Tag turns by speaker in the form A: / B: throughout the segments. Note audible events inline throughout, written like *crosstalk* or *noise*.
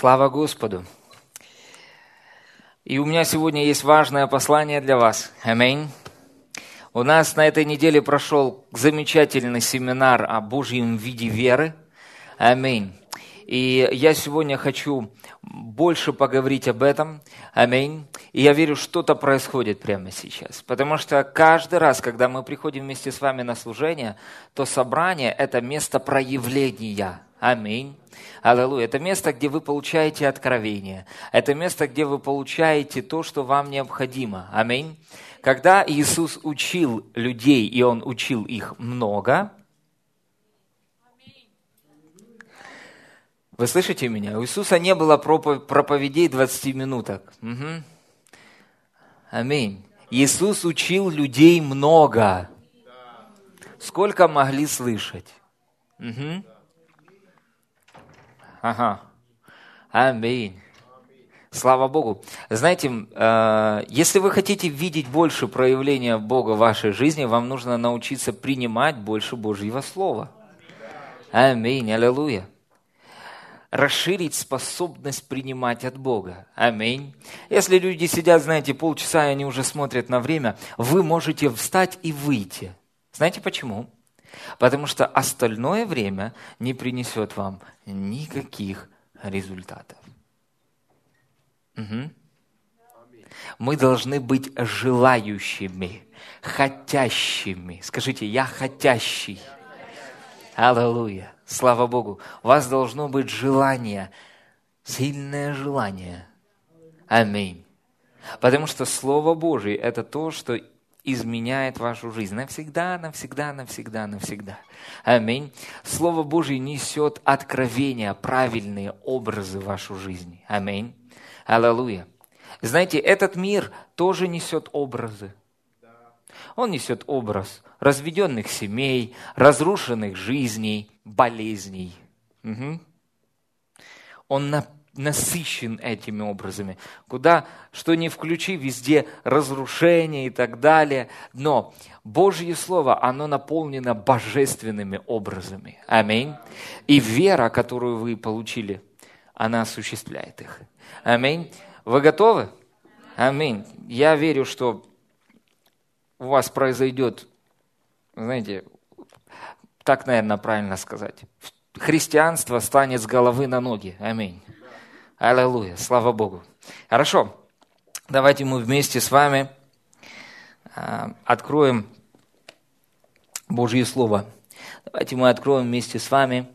A: Слава Господу! И у меня сегодня есть важное послание для вас. Аминь. У нас на этой неделе прошел замечательный семинар о Божьем виде веры. Аминь. И я сегодня хочу больше поговорить об этом. Аминь. И я верю, что-то происходит прямо сейчас. Потому что каждый раз, когда мы приходим вместе с вами на служение, то собрание – это место проявления. Аминь. Аллилуйя. Это место, где вы получаете откровение. Это место, где вы получаете то, что вам необходимо. Аминь. Когда Иисус учил людей, и Он учил их много, Вы слышите меня? У Иисуса не было проповедей 20 минуток. Угу. Аминь. Иисус учил людей много. Сколько могли слышать? Угу. Ага. Аминь. Слава Богу. Знаете, э, если вы хотите видеть больше проявления Бога в вашей жизни, вам нужно научиться принимать больше Божьего Слова. Аминь. Аллилуйя расширить способность принимать от Бога. Аминь. Если люди сидят, знаете, полчаса, и они уже смотрят на время, вы можете встать и выйти. Знаете почему? Потому что остальное время не принесет вам никаких результатов. Угу. Мы должны быть желающими, хотящими. Скажите, я хотящий. Аллилуйя. Слава Богу. У вас должно быть желание, сильное желание. Аминь. Потому что Слово Божие – это то, что изменяет вашу жизнь навсегда, навсегда, навсегда, навсегда. Аминь. Слово Божие несет откровения, правильные образы в вашу жизнь. Аминь. Аллилуйя. Знаете, этот мир тоже несет образы. Он несет образ разведенных семей, разрушенных жизней, болезней. Угу. Он на, насыщен этими образами. Куда, что не включи, везде разрушение и так далее. Но Божье Слово, оно наполнено божественными образами. Аминь. И вера, которую вы получили, она осуществляет их. Аминь. Вы готовы? Аминь. Я верю, что у вас произойдет, знаете, так, наверное, правильно сказать. Христианство станет с головы на ноги. Аминь. Аллилуйя. Слава Богу. Хорошо. Давайте мы вместе с вами а, откроем Божье Слово. Давайте мы откроем вместе с вами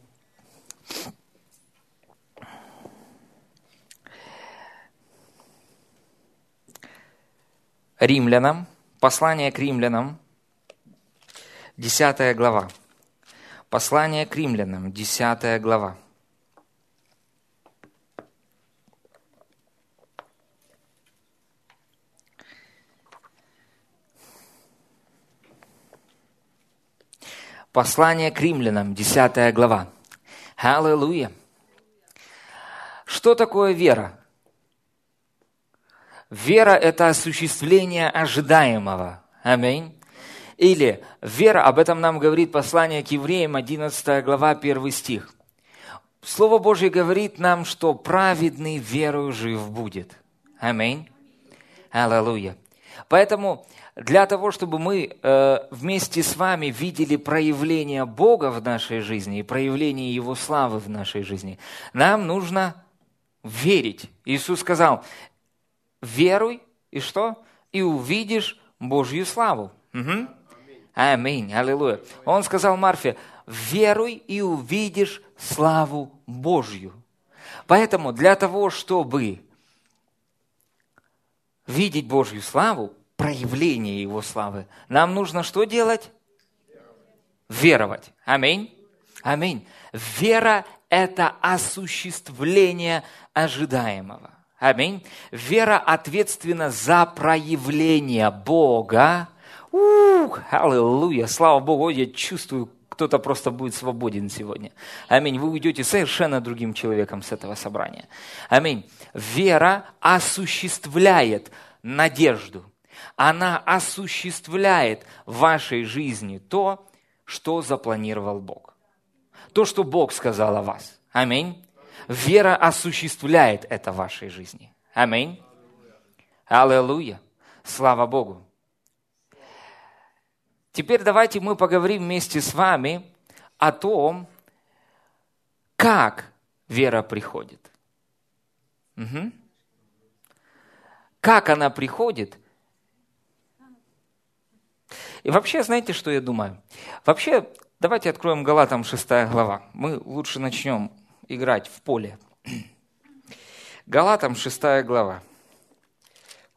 A: Римлянам, послание к римлянам, 10 глава. Послание к римлянам, 10 глава. Послание к римлянам, 10 глава. Аллилуйя. Что такое вера? Вера – это осуществление ожидаемого. Аминь. Или вера, об этом нам говорит послание к евреям, 11 глава, 1 стих. Слово Божье говорит нам, что праведный верою жив будет. Аминь. Аллилуйя. Поэтому для того, чтобы мы э, вместе с вами видели проявление Бога в нашей жизни и проявление Его славы в нашей жизни, нам нужно верить. Иисус сказал, веруй и что? И увидишь Божью славу. Угу. Аминь, аллилуйя. Он сказал Марфе, веруй и увидишь славу Божью. Поэтому для того, чтобы видеть Божью славу, проявление Его славы, нам нужно что делать? Веровать. Аминь. Аминь. Вера – это осуществление ожидаемого. Аминь. Вера ответственна за проявление Бога Ух, аллилуйя, слава Богу, я чувствую, кто-то просто будет свободен сегодня. Аминь. Вы уйдете совершенно другим человеком с этого собрания. Аминь. Вера осуществляет надежду. Она осуществляет в вашей жизни то, что запланировал Бог. То, что Бог сказал о вас. Аминь. Вера осуществляет это в вашей жизни. Аминь. Аллилуйя. Слава Богу. Теперь давайте мы поговорим вместе с вами о том, как вера приходит. Угу. Как она приходит? И вообще, знаете, что я думаю? Вообще, давайте откроем Галатам 6 глава. Мы лучше начнем играть в поле. Галатам 6 глава.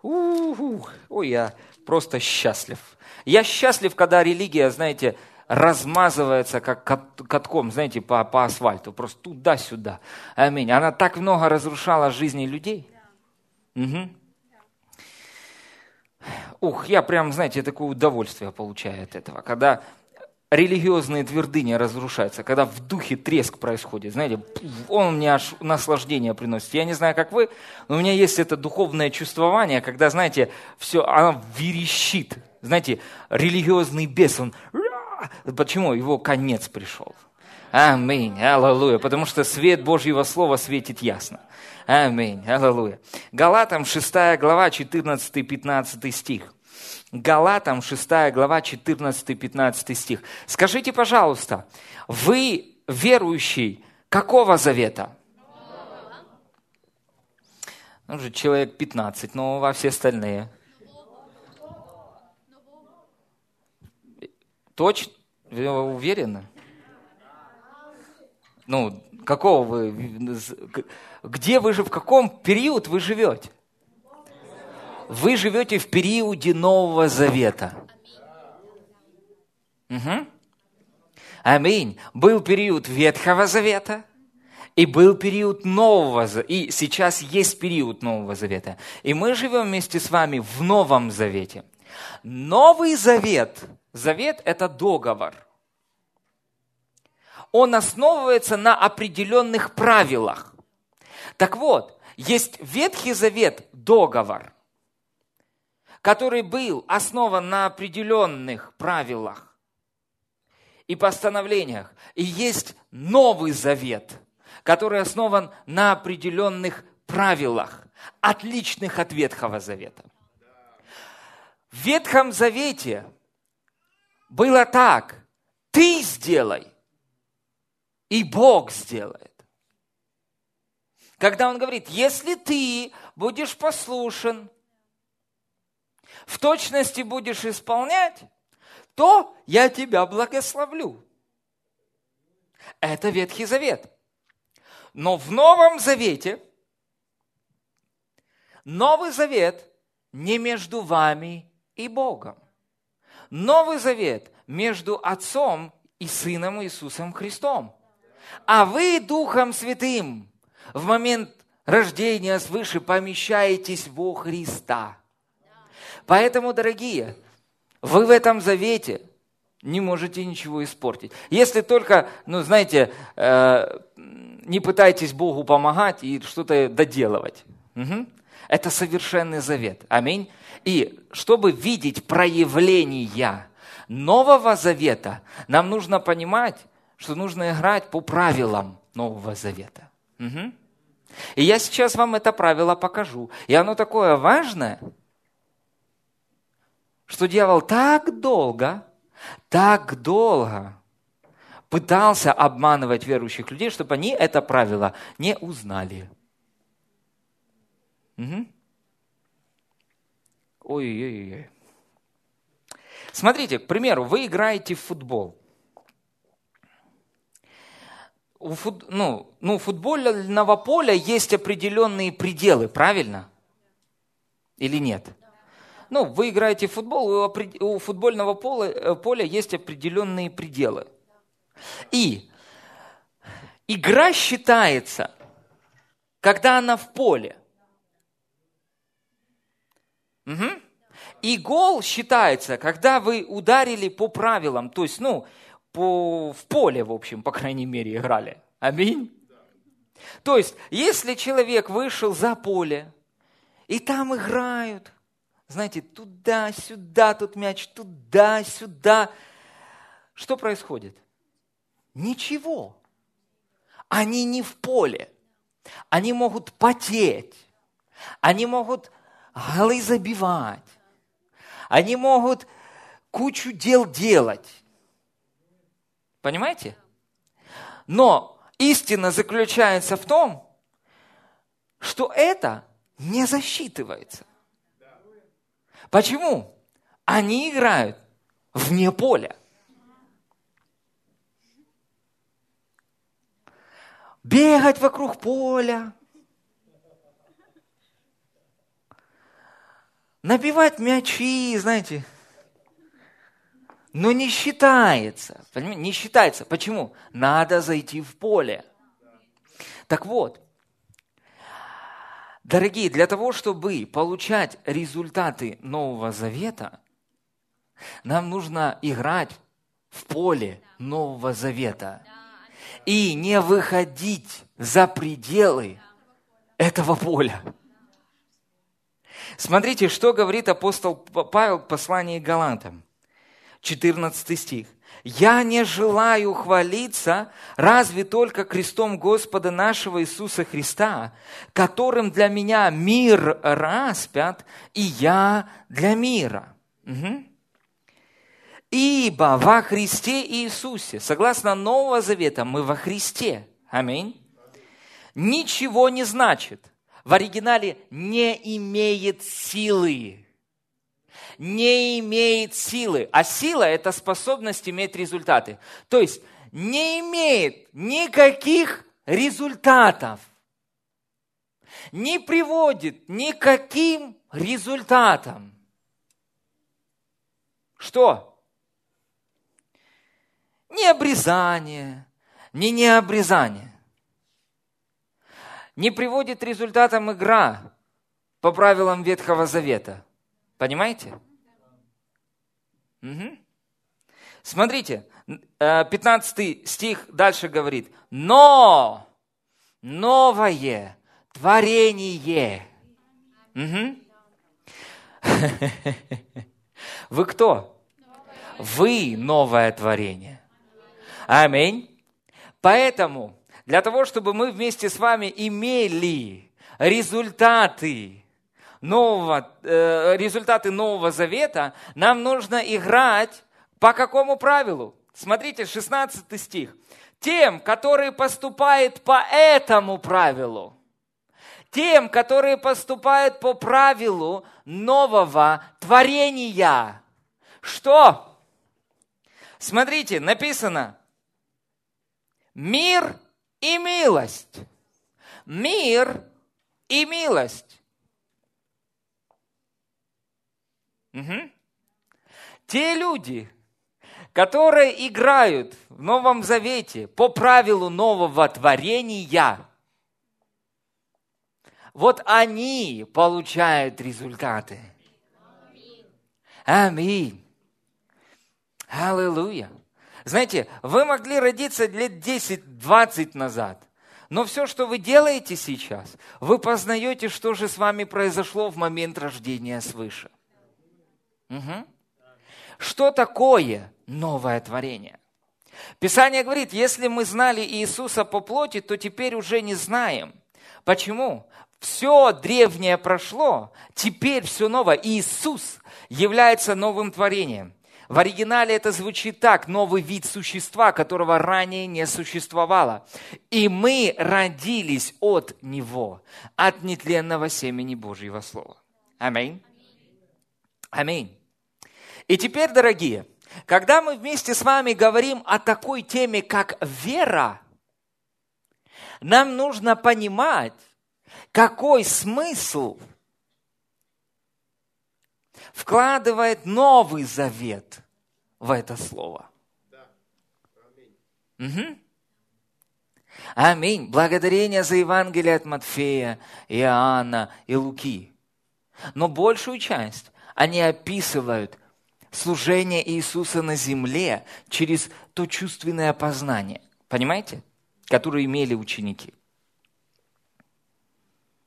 A: У-у-у. Ой, я просто счастлив. Я счастлив, когда религия, знаете, размазывается как катком, знаете, по, по асфальту, просто туда-сюда. Аминь. Она так много разрушала жизни людей. Угу. Ух, я прям, знаете, такое удовольствие получаю от этого, когда религиозные твердыни разрушаются, когда в духе треск происходит. Знаете, он мне аж наслаждение приносит. Я не знаю, как вы, но у меня есть это духовное чувствование, когда, знаете, все, оно верещит. Знаете, религиозный бес, он... Почему? Его конец пришел. Аминь, аллилуйя, потому что свет Божьего Слова светит ясно. Аминь, аллилуйя. Галатам 6 глава, 14-15 стих. Галатам 6 глава 14-15 стих. Скажите, пожалуйста, вы верующий какого завета? Ну же, человек 15, но во все остальные. Точно? Вы уверены? Ну, какого вы, где вы же, в каком период вы живете? вы живете в периоде Нового Завета. Угу. Аминь. Был период Ветхого Завета, и был период Нового и сейчас есть период Нового Завета. И мы живем вместе с вами в Новом Завете. Новый Завет, Завет – это договор. Он основывается на определенных правилах. Так вот, есть Ветхий Завет – договор – который был основан на определенных правилах и постановлениях. И есть Новый Завет, который основан на определенных правилах, отличных от Ветхого Завета. В Ветхом Завете было так, ты сделай, и Бог сделает. Когда он говорит, если ты будешь послушен, в точности будешь исполнять, то я тебя благословлю. Это Ветхий Завет. Но в Новом Завете, Новый Завет не между вами и Богом. Новый Завет между Отцом и Сыном Иисусом Христом. А вы Духом Святым в момент рождения свыше помещаетесь во Христа – Поэтому, дорогие, вы в этом завете не можете ничего испортить. Если только, ну, знаете, э, не пытайтесь Богу помогать и что-то доделывать. Угу. Это совершенный завет. Аминь. И чтобы видеть проявления Нового Завета, нам нужно понимать, что нужно играть по правилам Нового Завета. Угу. И я сейчас вам это правило покажу. И оно такое важное – что дьявол так долго, так долго пытался обманывать верующих людей, чтобы они это правило не узнали. Угу. Ой-ой-ой. Смотрите, к примеру, вы играете в футбол. У фут, ну, ну, футбольного поля есть определенные пределы, правильно? Или нет? ну, вы играете в футбол, у футбольного поля, э, поля есть определенные пределы. И игра считается, когда она в поле. Угу. И гол считается, когда вы ударили по правилам, то есть, ну, по, в поле, в общем, по крайней мере, играли. Аминь. То есть, если человек вышел за поле, и там играют, знаете, туда-сюда, тут мяч, туда-сюда. Что происходит? Ничего. Они не в поле. они могут потеть, они могут голы забивать, они могут кучу дел делать. Понимаете? Но истина заключается в том, что это не засчитывается. Почему? Они играют вне поля. Бегать вокруг поля, набивать мячи, знаете, но не считается. Понимаете? Не считается. Почему? Надо зайти в поле. Так вот, дорогие, для того, чтобы получать результаты Нового Завета, нам нужно играть в поле Нового Завета и не выходить за пределы этого поля. Смотрите, что говорит апостол Павел в послании к Галатам. 14 стих. «Я не желаю хвалиться разве только крестом Господа нашего Иисуса Христа, которым для меня мир распят, и я для мира». Угу. Ибо во Христе Иисусе, согласно Нового Завета, мы во Христе. Аминь. Ничего не значит. В оригинале не имеет силы не имеет силы. А сила – это способность иметь результаты. То есть не имеет никаких результатов. Не приводит никаким результатам. Что? Не обрезание, не необрезание. Не приводит результатам игра по правилам Ветхого Завета. Понимаете? Угу. Смотрите, 15 э, стих дальше говорит, но новое творение. Угу. *laughs* Вы кто? Вы новое творение. Аминь. Поэтому для того, чтобы мы вместе с вами имели результаты нового, э, результаты Нового Завета, нам нужно играть по какому правилу? Смотрите, 16 стих. Тем, которые поступают по этому правилу, тем, которые поступают по правилу нового творения. Что? Смотрите, написано, мир и милость. Мир и милость. Угу. Те люди, которые играют в Новом Завете по правилу нового творения, вот они получают результаты. Аминь. Аллилуйя. Знаете, вы могли родиться лет 10-20 назад, но все, что вы делаете сейчас, вы познаете, что же с вами произошло в момент рождения свыше. Угу. Что такое новое творение? Писание говорит, если мы знали Иисуса по плоти, то теперь уже не знаем. Почему? Все древнее прошло, теперь все новое. Иисус является новым творением. В оригинале это звучит так, новый вид существа, которого ранее не существовало. И мы родились от Него, от нетленного семени Божьего Слова. Аминь. Аминь. И теперь, дорогие, когда мы вместе с вами говорим о такой теме, как вера, нам нужно понимать, какой смысл вкладывает Новый Завет в это слово. Угу. Аминь. Благодарение за Евангелие от Матфея, Иоанна и Луки. Но большую часть они описывают служение Иисуса на земле через то чувственное познание. Понимаете? Которое имели ученики.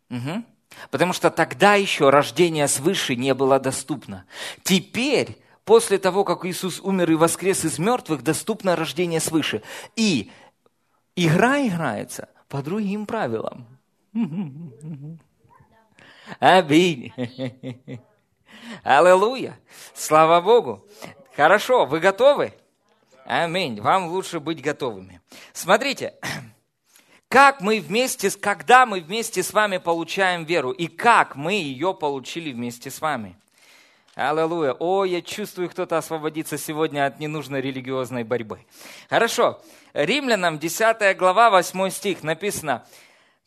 A: Угу. Потому что тогда еще рождение свыше не было доступно. Теперь, после того, как Иисус умер и воскрес из мертвых, доступно рождение свыше. И игра играется по другим правилам. *laughs* Аминь. Аллилуйя. Слава Богу. Хорошо, вы готовы? Аминь. Вам лучше быть готовыми. Смотрите, *clears throat* как мы вместе, когда мы вместе с вами получаем веру и как мы ее получили вместе с вами. Аллилуйя. О, я чувствую, кто-то освободится сегодня от ненужной религиозной борьбы. Хорошо. Римлянам 10 глава 8 стих написано,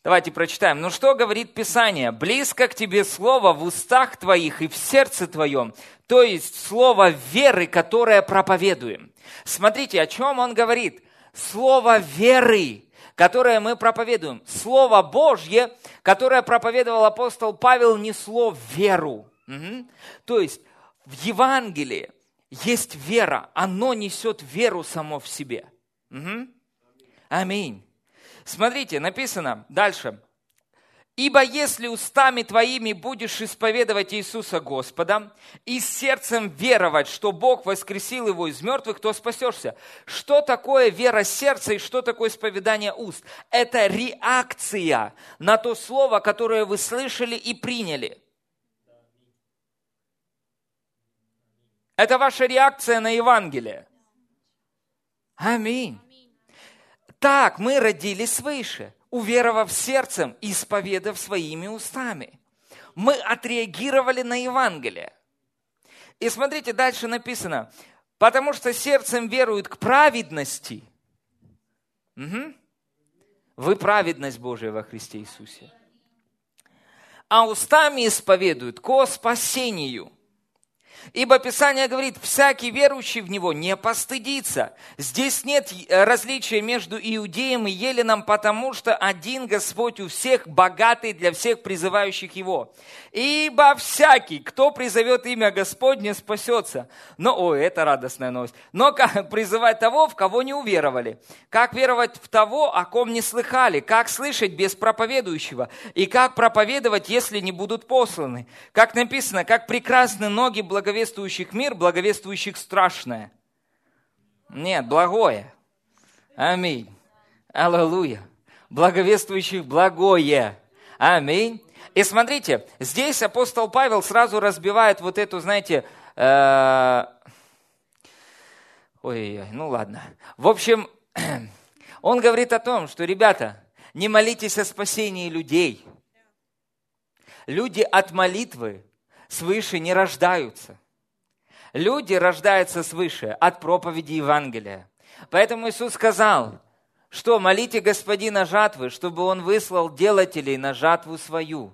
A: Давайте прочитаем. Ну что говорит Писание? «Близко к тебе слово в устах твоих и в сердце твоем, то есть слово веры, которое проповедуем». Смотрите, о чем он говорит. Слово веры, которое мы проповедуем. Слово Божье, которое проповедовал апостол Павел, несло веру. Угу. То есть в Евангелии есть вера, оно несет веру само в себе. Угу. Аминь. Смотрите, написано дальше. Ибо если устами твоими будешь исповедовать Иисуса Господа и сердцем веровать, что Бог воскресил его из мертвых, то спасешься. Что такое вера сердца и что такое исповедание уст? Это реакция на то слово, которое вы слышали и приняли. Это ваша реакция на Евангелие. Аминь. Так мы родились свыше, уверовав сердцем, исповедав своими устами. Мы отреагировали на Евангелие. И смотрите, дальше написано, потому что сердцем веруют к праведности. Угу. Вы праведность Божия во Христе Иисусе. А устами исповедуют ко спасению – Ибо Писание говорит, всякий верующий в Него не постыдится. Здесь нет э, различия между иудеем и еленом, потому что один Господь у всех, богатый для всех призывающих Его. Ибо всякий, кто призовет имя Господне, спасется. Но, ой, это радостная новость. Но как *laughs* призывать того, в кого не уверовали? Как веровать в того, о ком не слыхали? Как слышать без проповедующего? И как проповедовать, если не будут посланы? Как написано, как прекрасны ноги благовестия благовествующих мир, благовествующих страшное. Нет, благое. Аминь. Аллилуйя. Благовествующих благое. Аминь. И смотрите, здесь апостол Павел сразу разбивает вот эту, знаете, э... ой, ну ладно. В общем, *clears throat* он говорит о том, что, ребята, не молитесь о спасении людей. Люди от молитвы свыше не рождаются. Люди рождаются свыше от проповеди Евангелия. Поэтому Иисус сказал, что молите Господина жатвы, чтобы Он выслал делателей на жатву свою.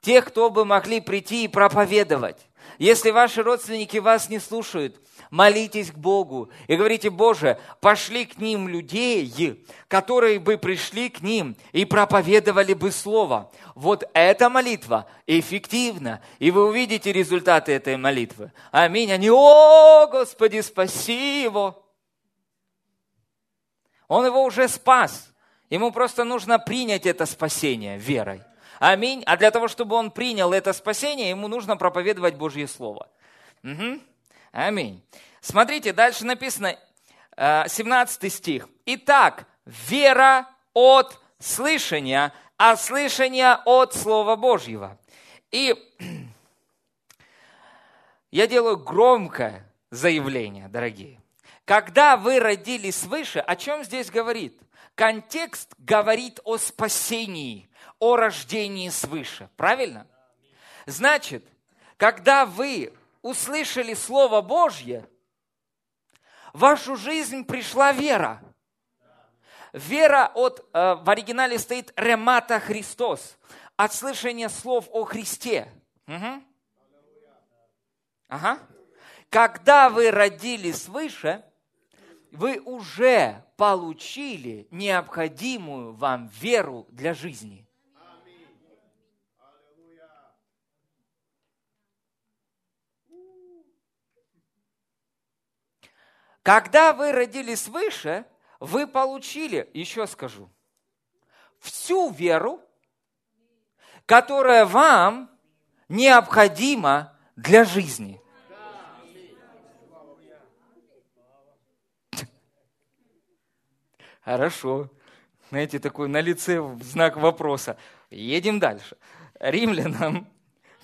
A: Тех, кто бы могли прийти и проповедовать. Если ваши родственники вас не слушают, молитесь к Богу и говорите, Боже, пошли к ним людей, которые бы пришли к ним и проповедовали бы Слово. Вот эта молитва эффективна, и вы увидите результаты этой молитвы. Аминь. Они, о, Господи, спаси его. Он его уже спас. Ему просто нужно принять это спасение верой. Аминь. А для того, чтобы он принял это спасение, ему нужно проповедовать Божье Слово. Угу. Аминь. Смотрите, дальше написано, 17 э, стих. Итак, вера от слышания, а слышание от Слова Божьего. И *clears throat* я делаю громкое заявление, дорогие. Когда вы родились свыше, о чем здесь говорит? Контекст говорит о спасении, о рождении свыше. Правильно? Значит, когда вы услышали Слово Божье, в вашу жизнь пришла вера. Вера от, э, в оригинале стоит «ремата Христос», от слышания слов о Христе. Угу. Ага. Когда вы родились свыше, вы уже получили необходимую вам веру для жизни. Когда вы родились свыше, вы получили, еще скажу, всю веру, которая вам необходима для жизни. *laughs* Хорошо. знаете, такой на лице знак вопроса. Едем дальше. Римлянам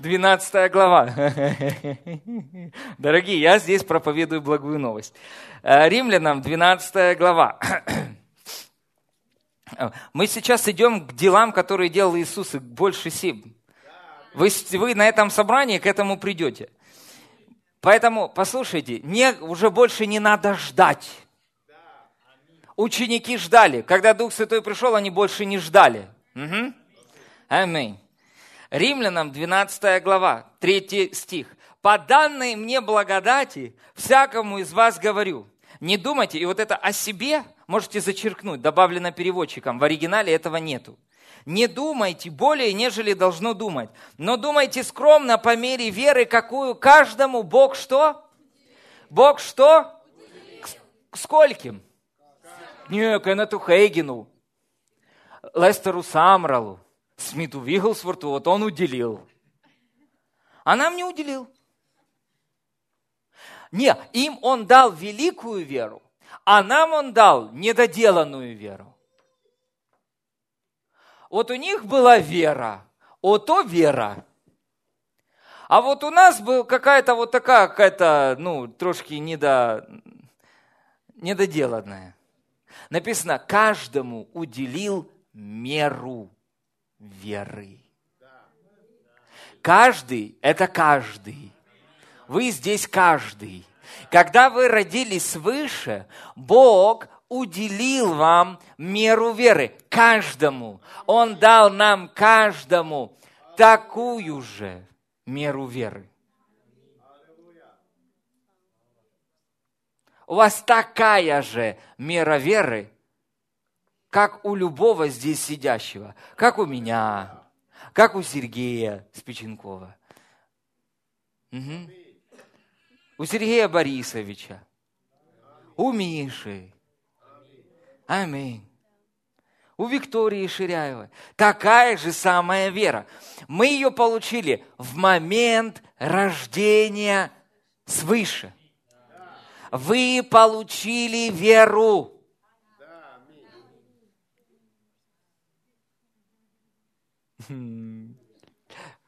A: 12 глава. Дорогие, я здесь проповедую благую новость. Э, Римлянам 12 глава. Мы сейчас идем к делам, которые делал Иисус, и больше сим. Вы, вы на этом собрании к этому придете. Поэтому, послушайте, мне уже больше не надо ждать. Ученики ждали. Когда Дух Святой пришел, они больше не ждали. Угу. Аминь. Римлянам 12 глава, 3 стих. «По данной мне благодати всякому из вас говорю». Не думайте, и вот это о себе можете зачеркнуть, добавлено переводчиком. В оригинале этого нету. Не думайте более, нежели должно думать, но думайте скромно по мере веры, какую каждому Бог что? Бог что? К скольким? Не, Кеннету Хейгену, Лестеру Самралу, Смиту Вигглсворту, вот он уделил. А нам не уделил. Не, им он дал великую веру, а нам он дал недоделанную веру. Вот у них была вера, вот то вера. А вот у нас была какая-то вот такая, какая-то, ну, трошки недо, недоделанная. Написано, каждому уделил меру веры. Каждый – это каждый. Вы здесь каждый. Когда вы родились свыше, Бог уделил вам меру веры. Каждому. Он дал нам каждому такую же меру веры. У вас такая же мера веры, как у любого здесь сидящего, как у меня, как у Сергея Спиченкова. Угу. У Сергея Борисовича, у Миши. Аминь. У Виктории Ширяевой. Такая же самая вера. Мы ее получили в момент рождения свыше. Вы получили веру.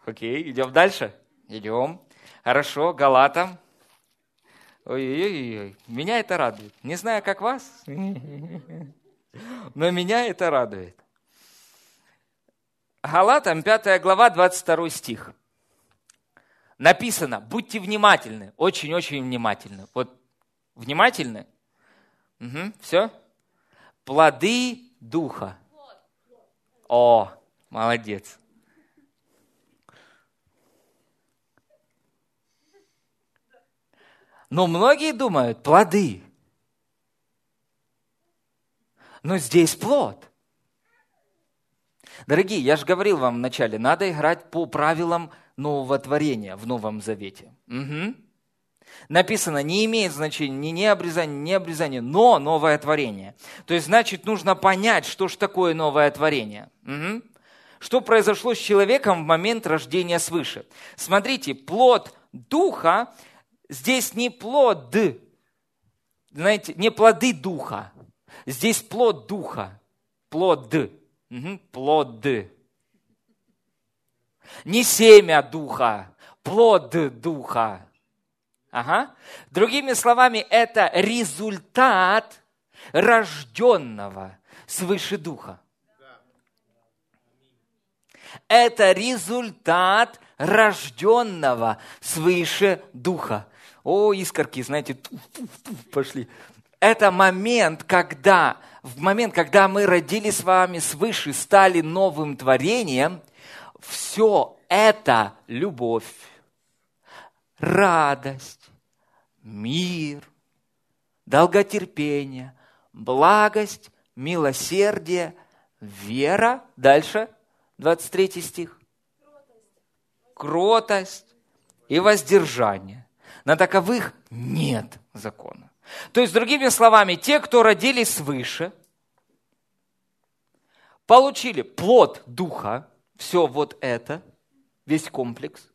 A: Окей, идем дальше? Идем. Хорошо, Галатам. Ой-ой-ой, меня это радует. Не знаю, как вас, но меня это радует. Галатам, 5 глава, 22 стих. Написано, будьте внимательны, очень-очень внимательны. Вот внимательны? Угу, все? Плоды Духа. О, Молодец. Но многие думают, плоды. Но здесь плод. Дорогие, я же говорил вам вначале, надо играть по правилам нового творения в Новом Завете. Угу. Написано, не имеет значения ни необрезание, ни обрезание, но новое творение. То есть, значит, нужно понять, что же такое новое творение. Угу что произошло с человеком в момент рождения свыше. Смотрите, плод духа, здесь не плод, знаете, не плоды духа, здесь плод духа, плод, угу, плод. Не семя духа, плод духа. Ага. Другими словами, это результат рожденного свыше духа это результат рожденного свыше духа. О, искорки, знаете, пошли. Это момент, когда, в момент, когда мы родились с вами свыше, стали новым творением, все это любовь, радость, мир, долготерпение, благость, милосердие, вера, дальше 23 стих. Кротость и воздержание. На таковых нет закона. То есть, другими словами, те, кто родились свыше, получили плод духа, все вот это, весь комплекс,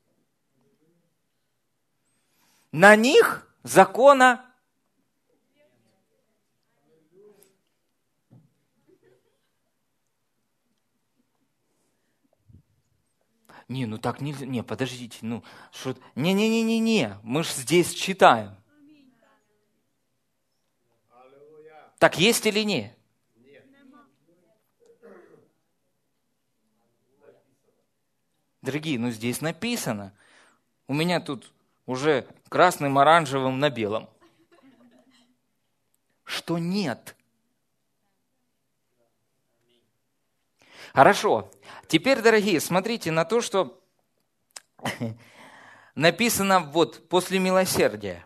A: на них закона Не, ну так нельзя. Не, подождите, ну что? Не-не-не-не-не, мы же здесь читаем. Так есть или нет? Дорогие, ну здесь написано. У меня тут уже красным, оранжевым на белом. Что нет. Хорошо. Теперь, дорогие, смотрите на то, что *laughs* написано вот после милосердия.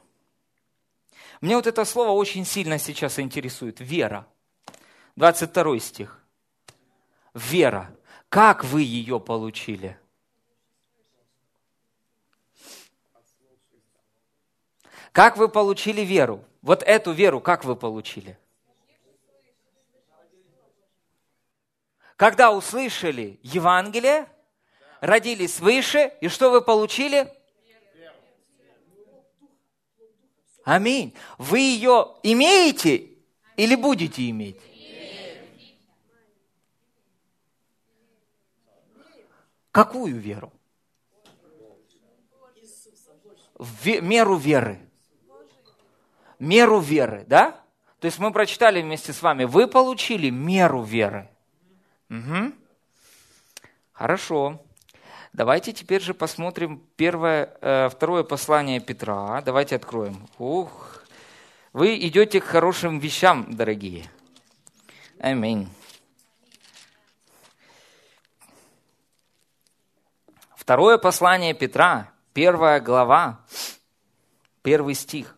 A: Мне вот это слово очень сильно сейчас интересует. Вера. 22 стих. Вера. Как вы ее получили? Как вы получили веру? Вот эту веру как вы получили? Когда услышали Евангелие, родились свыше, и что вы получили? Аминь. Вы ее имеете или будете иметь? Какую веру? В меру веры меру веры, да? То есть мы прочитали вместе с вами, вы получили меру веры. Угу. Хорошо. Давайте теперь же посмотрим первое, э, второе послание Петра. Давайте откроем. Ух, вы идете к хорошим вещам, дорогие. Аминь. Второе послание Петра, первая глава, первый стих.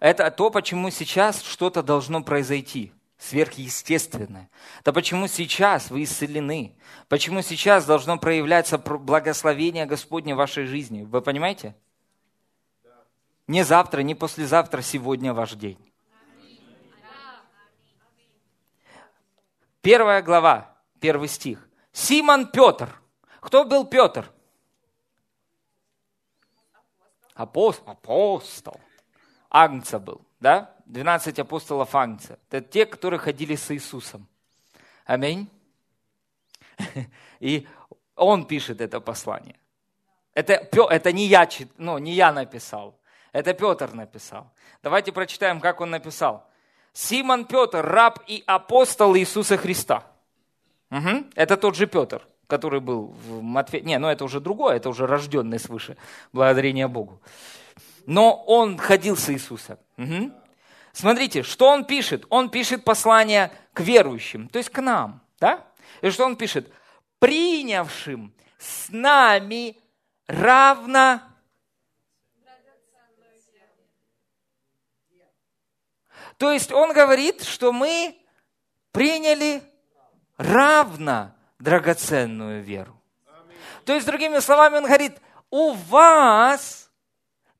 A: Это то, почему сейчас что-то должно произойти сверхъестественное. Это почему сейчас вы исцелены. Почему сейчас должно проявляться благословение Господне в вашей жизни. Вы понимаете? Не завтра, не послезавтра, сегодня ваш день. Первая глава, первый стих. Симон Петр. Кто был Петр? Апостол. Апостол. Агнца был, да? 12 апостолов Агнца. Это те, которые ходили с Иисусом. Аминь. *laughs* И он пишет это послание. Это, это не, я, ну, не я написал, это Петр написал. Давайте прочитаем, как он написал. Симон Петр, раб и апостол Иисуса Христа. Угу. Это тот же Петр, который был в Матфе... Не, ну это уже другое, это уже рожденный свыше, благодарение Богу но он ходил с Иисусом. Угу. Смотрите, что он пишет? Он пишет послание к верующим, то есть к нам. Да? И что он пишет? Принявшим с нами равно То есть он говорит, что мы приняли равно драгоценную веру. То есть, другими словами, он говорит, у вас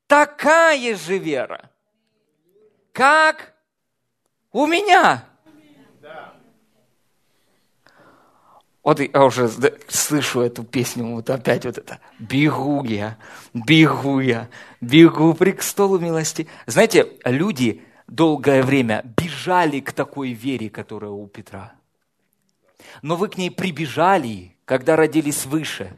A: такая же вера, как у меня. Вот я уже слышу эту песню, вот опять вот это. Бегу я, бегу я, бегу к столу милости. Знаете, люди долгое время бежали к такой вере, которая у Петра. Но вы к ней прибежали, когда родились выше.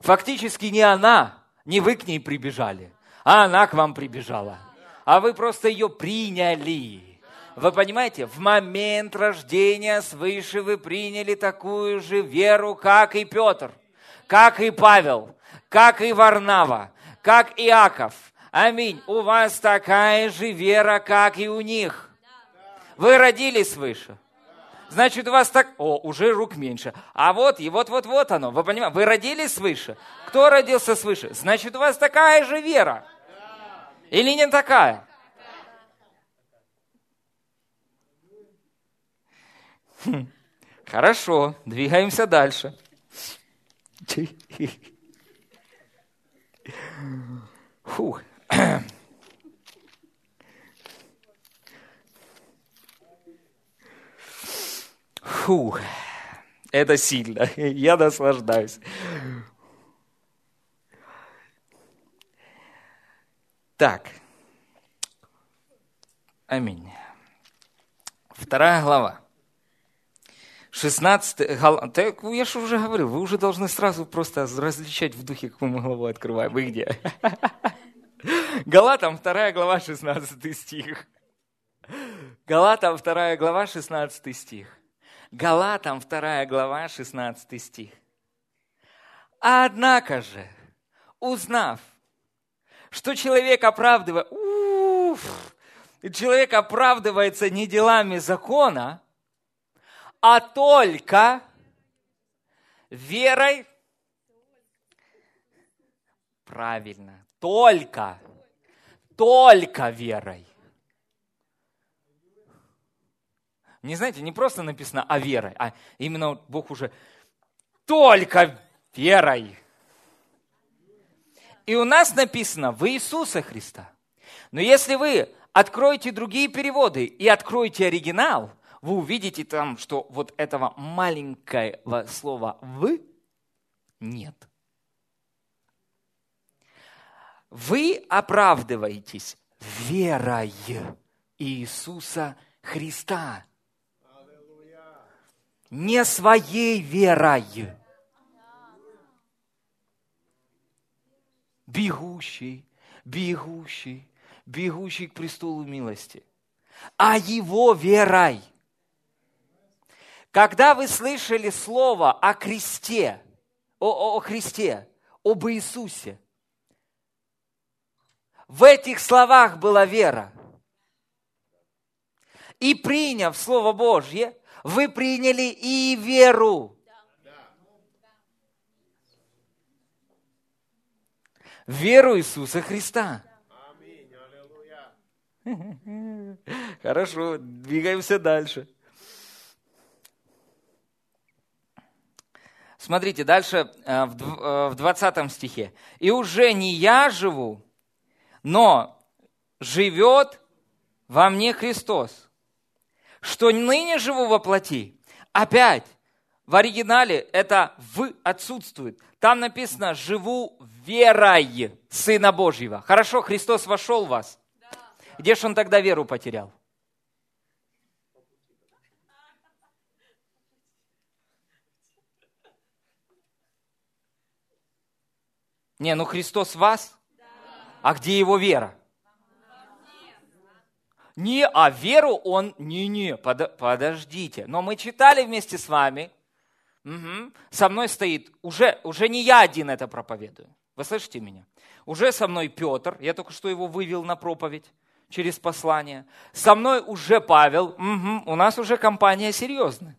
A: Фактически не она, не вы к ней прибежали, а она к вам прибежала. А вы просто ее приняли. Вы понимаете, в момент рождения свыше вы приняли такую же веру, как и Петр, как и Павел, как и Варнава, как Иаков. Аминь. У вас такая же вера, как и у них. Вы родились свыше. Значит, у вас так... О, уже рук меньше. А вот, и вот-вот-вот оно. Вы понимаете? Вы родились свыше. Кто родился свыше? Значит, у вас такая же вера. Или не такая? Хм. Хорошо, двигаемся дальше. Фух. Фу, это сильно. Я наслаждаюсь. Так. Аминь. Вторая глава. 16, Гал... так я же уже говорил, вы уже должны сразу просто различать в духе, какую мы главу открываем. Вы где? *laughs* Галатам 2 глава 16 стих. Галатам 2 глава 16 стих. Галатам 2 глава 16 стих. Однако же, узнав, что человек оправдывает, уф, человек оправдывается не делами закона, а только верой. Правильно, только, только верой. Не знаете, не просто написано «а верой», а именно Бог уже только верой. И у нас написано «в Иисуса Христа». Но если вы откроете другие переводы и откроете оригинал, вы увидите там, что вот этого маленького слова «вы» нет. Вы оправдываетесь верой Иисуса Христа. Не своей верой. Бегущий, бегущий, бегущий к престолу милости, а его верой – когда вы слышали слово о кресте, о, о Христе, об Иисусе, в этих словах была вера. И приняв Слово Божье, вы приняли и веру. Веру Иисуса Христа. Хорошо, двигаемся дальше. Смотрите, дальше э, в 20 э, стихе. «И уже не я живу, но живет во мне Христос, что ныне живу во плоти». Опять, в оригинале это «в» отсутствует. Там написано «живу верой Сына Божьего». Хорошо, Христос вошел в вас. Где же он тогда веру потерял? Не, ну Христос вас? А где его вера? Не, а веру он, не-не, под, подождите. Но мы читали вместе с вами, угу, со мной стоит, уже, уже не я один это проповедую. Вы слышите меня? Уже со мной Петр, я только что его вывел на проповедь через послание. Со мной уже Павел, угу, у нас уже компания серьезная.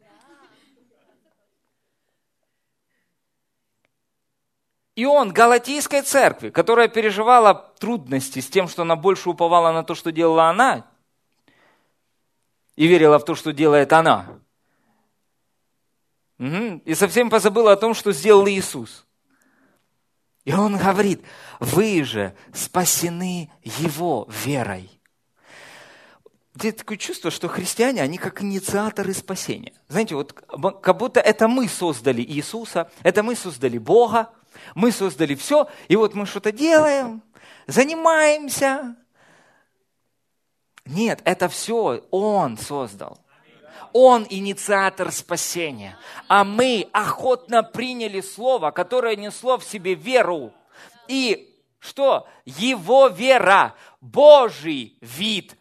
A: И он Галатийской церкви, которая переживала трудности с тем, что она больше уповала на то, что делала она, и верила в то, что делает она. Угу. И совсем позабыла о том, что сделал Иисус. И он говорит, вы же спасены Его верой. Здесь такое чувство, что христиане, они как инициаторы спасения. Знаете, вот как будто это мы создали Иисуса, это мы создали Бога, мы создали все, и вот мы что-то делаем, занимаемся. Нет, это все Он создал. Он инициатор спасения. А мы охотно приняли Слово, которое несло в себе веру. И что? Его вера, Божий вид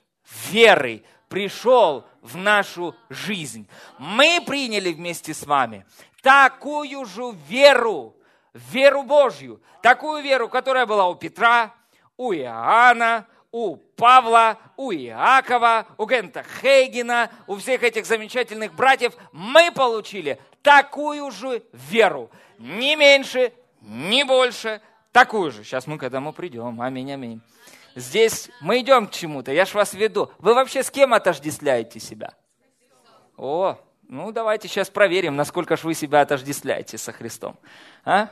A: веры пришел в нашу жизнь. Мы приняли вместе с вами такую же веру, веру Божью, такую веру, которая была у Петра, у Иоанна, у Павла, у Иакова, у Гента Хейгена, у всех этих замечательных братьев, мы получили такую же веру. Не меньше, не больше, такую же. Сейчас мы к этому придем. Аминь, аминь. Здесь мы идем к чему-то, я ж вас веду. Вы вообще с кем отождествляете себя? О, ну давайте сейчас проверим, насколько же вы себя отождествляете со Христом. А?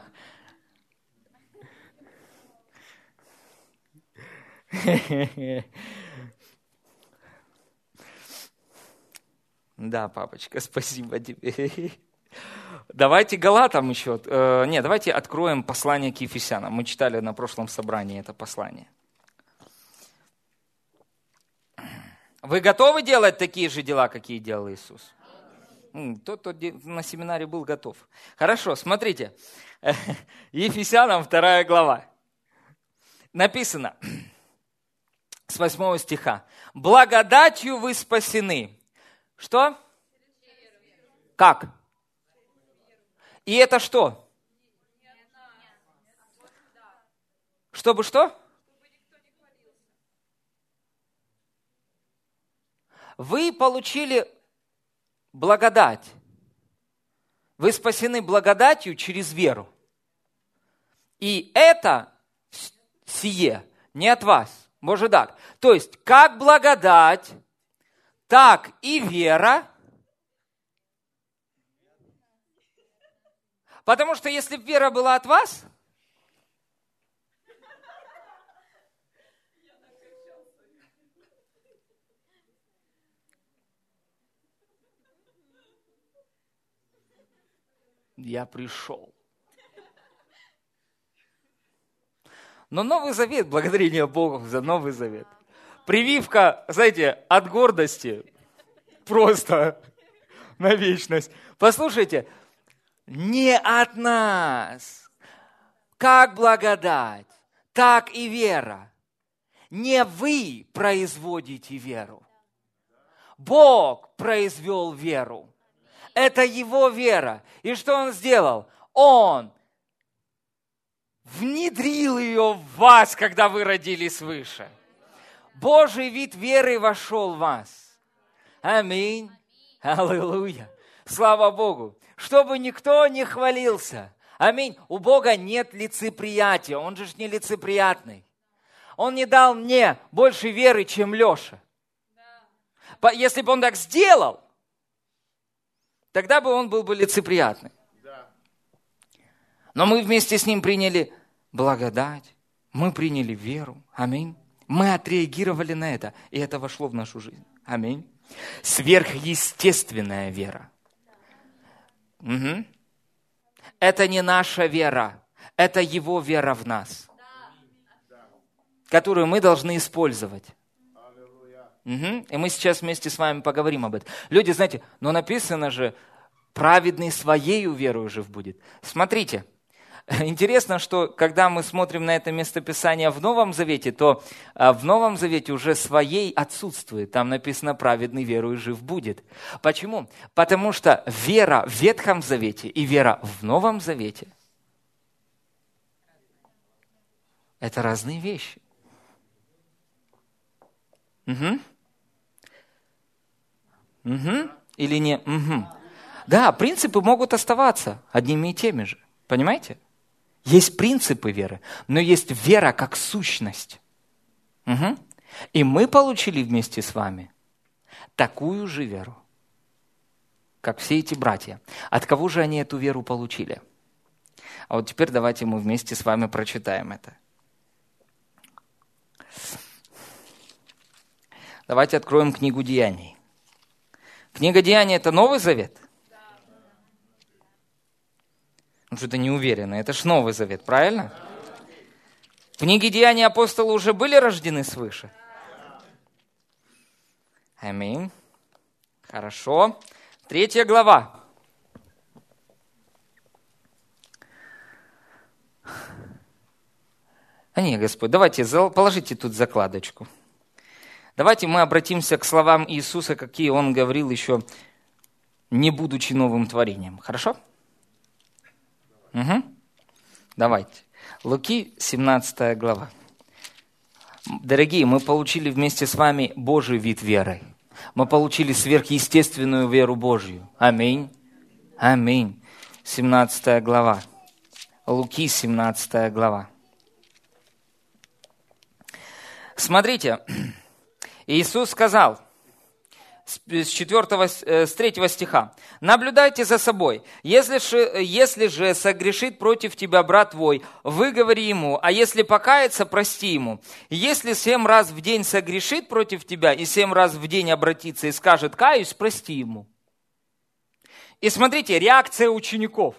A: *laughs* Да, папочка, *laughs* спасибо тебе. Давайте Галатам еще. Э, не, давайте откроем послание к Ефесянам. Мы читали на прошлом собрании это послание. Вы готовы делать такие же дела, какие делал Иисус? Тот, кто на семинаре был готов. Хорошо, смотрите. *laughs* Ефесянам 2 глава. Написано с 8 стиха. Благодатью вы спасены. Что? Как? И это что? Чтобы что? Вы получили благодать. Вы спасены благодатью через веру. И это сие не от вас. Может так. То есть, как благодать, так и вера. Потому что если вера была от вас, я пришел. Но Новый Завет, благодарение Богу за Новый Завет. Прививка, знаете, от гордости просто *laughs* на вечность. Послушайте, не от нас, как благодать, так и вера. Не вы производите веру. Бог произвел веру. Это его вера. И что он сделал? Он внедрил ее в вас, когда вы родились свыше. Божий вид веры вошел в вас. Аминь. Аллилуйя. Слава Богу. Чтобы никто не хвалился. Аминь. У Бога нет лицеприятия. Он же не лицеприятный. Он не дал мне больше веры, чем Леша. Если бы он так сделал, тогда бы он был бы лицеприятный. Но мы вместе с ним приняли благодать, мы приняли веру. Аминь. Мы отреагировали на это, и это вошло в нашу жизнь. Аминь. Сверхъестественная вера. Угу. Это не наша вера, это Его вера в нас, которую мы должны использовать. Угу. И мы сейчас вместе с вами поговорим об этом. Люди, знаете, но написано же, праведный своей верою жив будет. Смотрите, *laughs* интересно, что когда мы смотрим на это местописание в Новом Завете, то а, в Новом Завете уже своей отсутствует. Там написано «праведный верою жив будет». Почему? Потому что вера в Ветхом Завете и вера в Новом Завете – это разные вещи. Угу. Угу. Или не? Угу. Да, принципы могут оставаться одними и теми же. Понимаете? Есть принципы веры, но есть вера как сущность. Угу. И мы получили вместе с вами такую же веру, как все эти братья. От кого же они эту веру получили? А вот теперь давайте мы вместе с вами прочитаем это. Давайте откроем книгу Деяний. Книга Деяний – это Новый Завет? Ну, что-то не уверены. Это ж Новый Завет, правильно? В книге Деяний апостолы уже были рождены свыше? Аминь. Хорошо. Третья глава. А не, Господь, давайте положите тут закладочку. Давайте мы обратимся к словам Иисуса, какие Он говорил еще, не будучи новым творением. Хорошо? Угу. Давайте. Луки, 17 глава. Дорогие, мы получили вместе с вами Божий вид веры. Мы получили сверхъестественную веру Божью. Аминь. Аминь. 17 глава. Луки, 17 глава. Смотрите, *clears throat* Иисус сказал с 4, с 3 э, стиха, «Наблюдайте за собой. Если же, если же согрешит против тебя брат твой, выговори ему, а если покается, прости ему. Если семь раз в день согрешит против тебя и семь раз в день обратится и скажет, каюсь, прости ему». И смотрите, реакция учеников.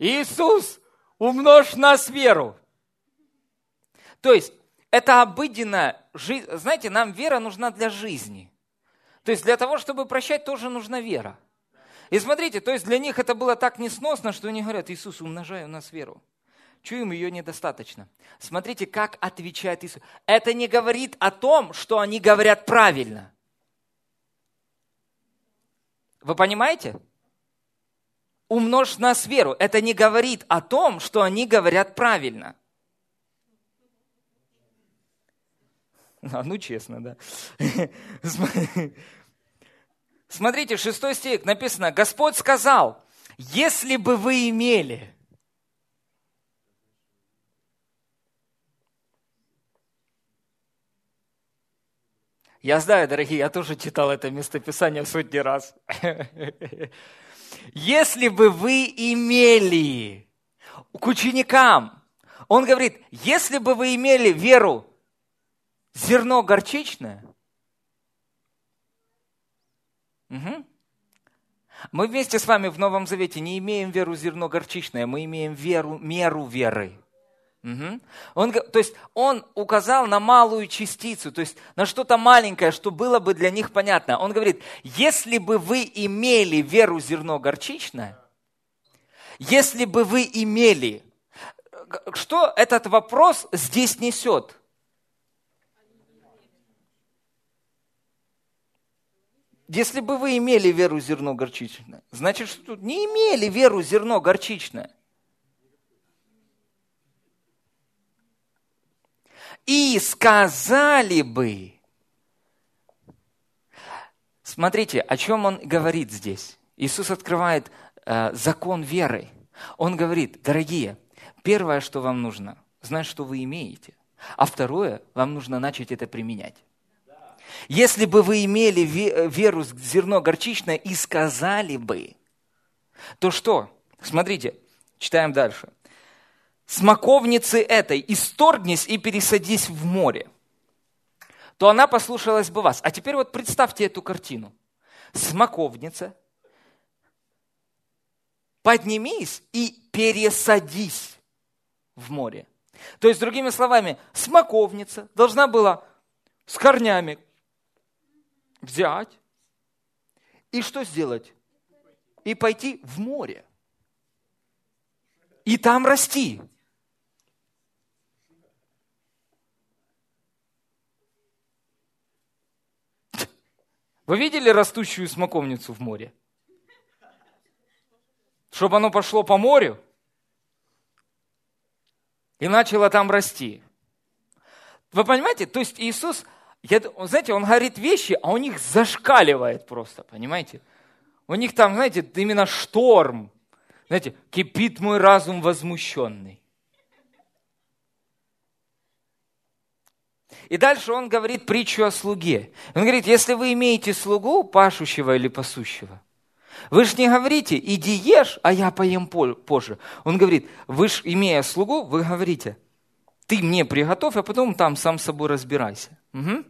A: Иисус, умножь нас веру. То есть, это обыденная жизнь. Знаете, нам вера нужна для жизни. То есть для того, чтобы прощать, тоже нужна вера. И смотрите, то есть для них это было так несносно, что они говорят, Иисус, умножай у нас веру. Чуем ее недостаточно. Смотрите, как отвечает Иисус. Это не говорит о том, что они говорят правильно. Вы понимаете? Умножь нас веру. Это не говорит о том, что они говорят правильно. А, *laughs* ну, честно, да. *laughs* Смотрите, шестой стих написано, Господь сказал, если бы вы имели Я знаю, дорогие, я тоже читал это местописание сотни раз. *laughs* Если бы вы имели к ученикам, он говорит, если бы вы имели веру зерно горчичное, угу. мы вместе с вами в Новом Завете не имеем веру зерно горчичное, мы имеем веру, меру веры. Угу. Он, то есть он указал на малую частицу, то есть на что-то маленькое, что было бы для них понятно. Он говорит, если бы вы имели веру зерно горчичное, если бы вы имели, что этот вопрос здесь несет? Если бы вы имели веру зерно горчичное, значит, что тут не имели веру зерно горчичное. И сказали бы. Смотрите, о чем он говорит здесь. Иисус открывает э, закон веры. Он говорит, дорогие, первое, что вам нужно, знать, что вы имеете. А второе, вам нужно начать это применять. Если бы вы имели веру зерно горчичное и сказали бы, то что? Смотрите, читаем дальше. Смоковницы этой исторгнись и пересадись в море, то она послушалась бы вас. А теперь вот представьте эту картину. Смоковница, поднимись и пересадись в море. То есть, другими словами, смоковница должна была с корнями взять и что сделать? И пойти в море. И там расти. Вы видели растущую смоковницу в море? Чтобы оно пошло по морю и начало там расти. Вы понимаете? То есть Иисус я, знаете, он говорит вещи, а у них зашкаливает просто, понимаете? У них там, знаете, именно шторм. Знаете, кипит мой разум возмущенный. И дальше он говорит притчу о слуге. Он говорит, если вы имеете слугу, пашущего или пасущего, вы же не говорите, иди ешь, а я поем позже. Он говорит, вы же, имея слугу, вы говорите, ты мне приготовь, а потом там сам собой разбирайся. Угу.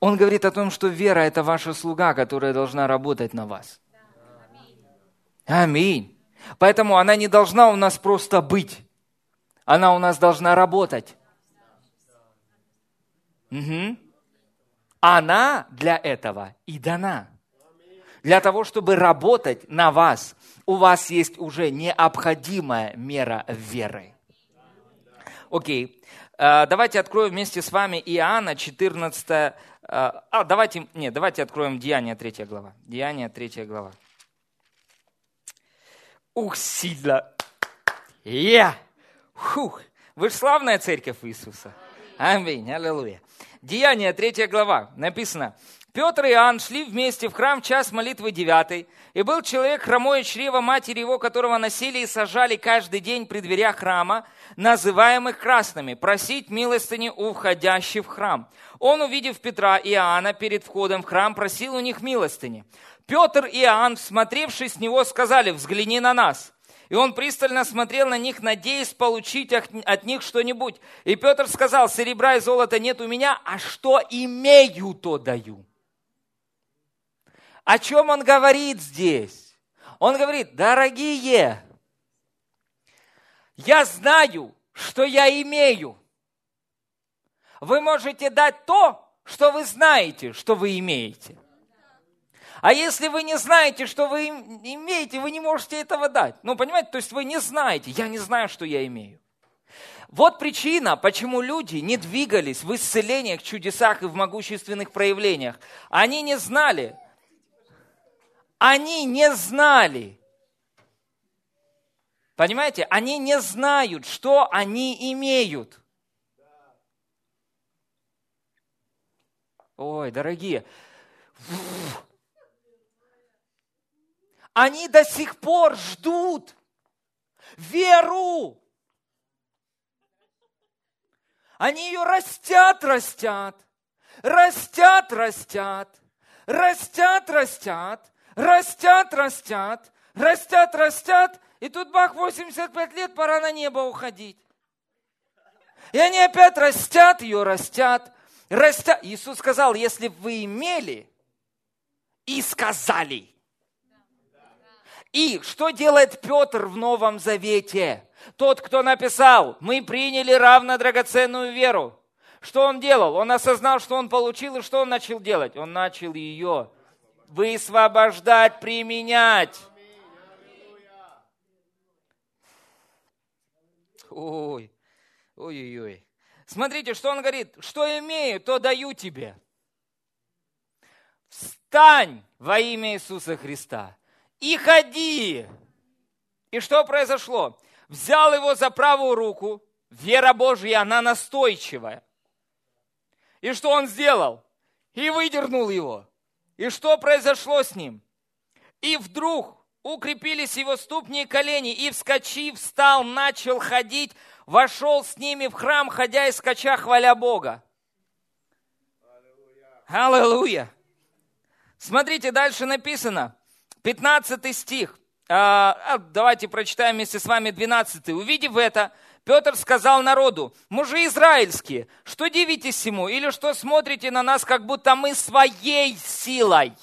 A: Он говорит о том, что вера – это ваша слуга, которая должна работать на вас. Аминь. Поэтому она не должна у нас просто быть. Она у нас должна работать. Угу. Она для этого и дана. Для того, чтобы работать на вас, у вас есть уже необходимая мера веры. Окей. Э, давайте откроем вместе с вами Иоанна 14 а, а, давайте, нет, давайте откроем Деяния 3 глава. Деяния 3 глава. Ух, сильно. Я. Фух. Вы же славная церковь Иисуса. Аминь. Аллилуйя. Деяния 3 глава. Написано. Петр и Иоанн шли вместе в храм в час молитвы девятой, и был человек хромое чрево матери его, которого носили и сажали каждый день при дверях храма, называемых красными, просить милостыни у входящих в храм. Он, увидев Петра и Иоанна перед входом в храм, просил у них милостыни. Петр и Иоанн, всмотревшись с него, сказали, взгляни на нас. И он пристально смотрел на них, надеясь получить от них что-нибудь. И Петр сказал, серебра и золота нет у меня, а что имею, то даю. О чем он говорит здесь? Он говорит, дорогие, я знаю, что я имею. Вы можете дать то, что вы знаете, что вы имеете – А если вы не знаете, что вы имеете, вы не можете этого дать. Ну, понимаете, то есть вы не знаете, я не знаю, что я имею. Вот причина, почему люди не двигались в исцелениях, чудесах и в могущественных проявлениях. Они не знали. Они не знали. Понимаете, они не знают, что они имеют. Ой, дорогие, они до сих пор ждут веру. Они ее растят, растят, растят, растят, растят, растят, растят, растят, растят, растят, и тут бах, 85 лет, пора на небо уходить. И они опять растят ее, растят, растят. Иисус сказал, если вы имели и сказали. И что делает Петр в Новом Завете? Тот, кто написал, мы приняли равно драгоценную веру. Что он делал? Он осознал, что он получил, и что он начал делать? Он начал ее высвобождать, применять. Ой, ой-ой-ой. Смотрите, что он говорит. Что имею, то даю тебе. Встань во имя Иисуса Христа и ходи. И что произошло? Взял его за правую руку. Вера Божья, она настойчивая. И что он сделал? И выдернул его. И что произошло с ним? И вдруг укрепились его ступни и колени, и, вскочив, встал, начал ходить, вошел с ними в храм, ходя и скача, хваля Бога. Аллилуйя! Смотрите, дальше написано, 15 стих. А, а, давайте прочитаем вместе с вами 12. Увидев это, Петр сказал народу, мужи израильские, что дивитесь ему, или что смотрите на нас, как будто мы своей силой –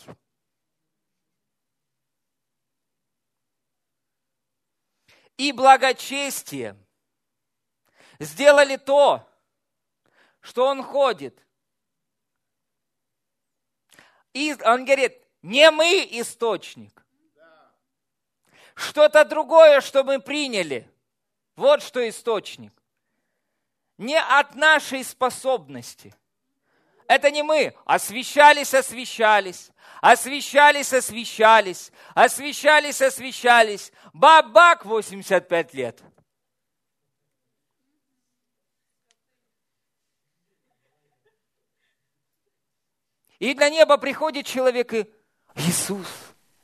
A: и благочестие сделали то, что он ходит. И он говорит, не мы источник. Что-то другое, что мы приняли. Вот что источник. Не от нашей способности. Это не мы. Освещались, освещались. Освещались, освещались. Освещались, освещались. Бабак 85 лет. И на небо приходит человек и Иисус,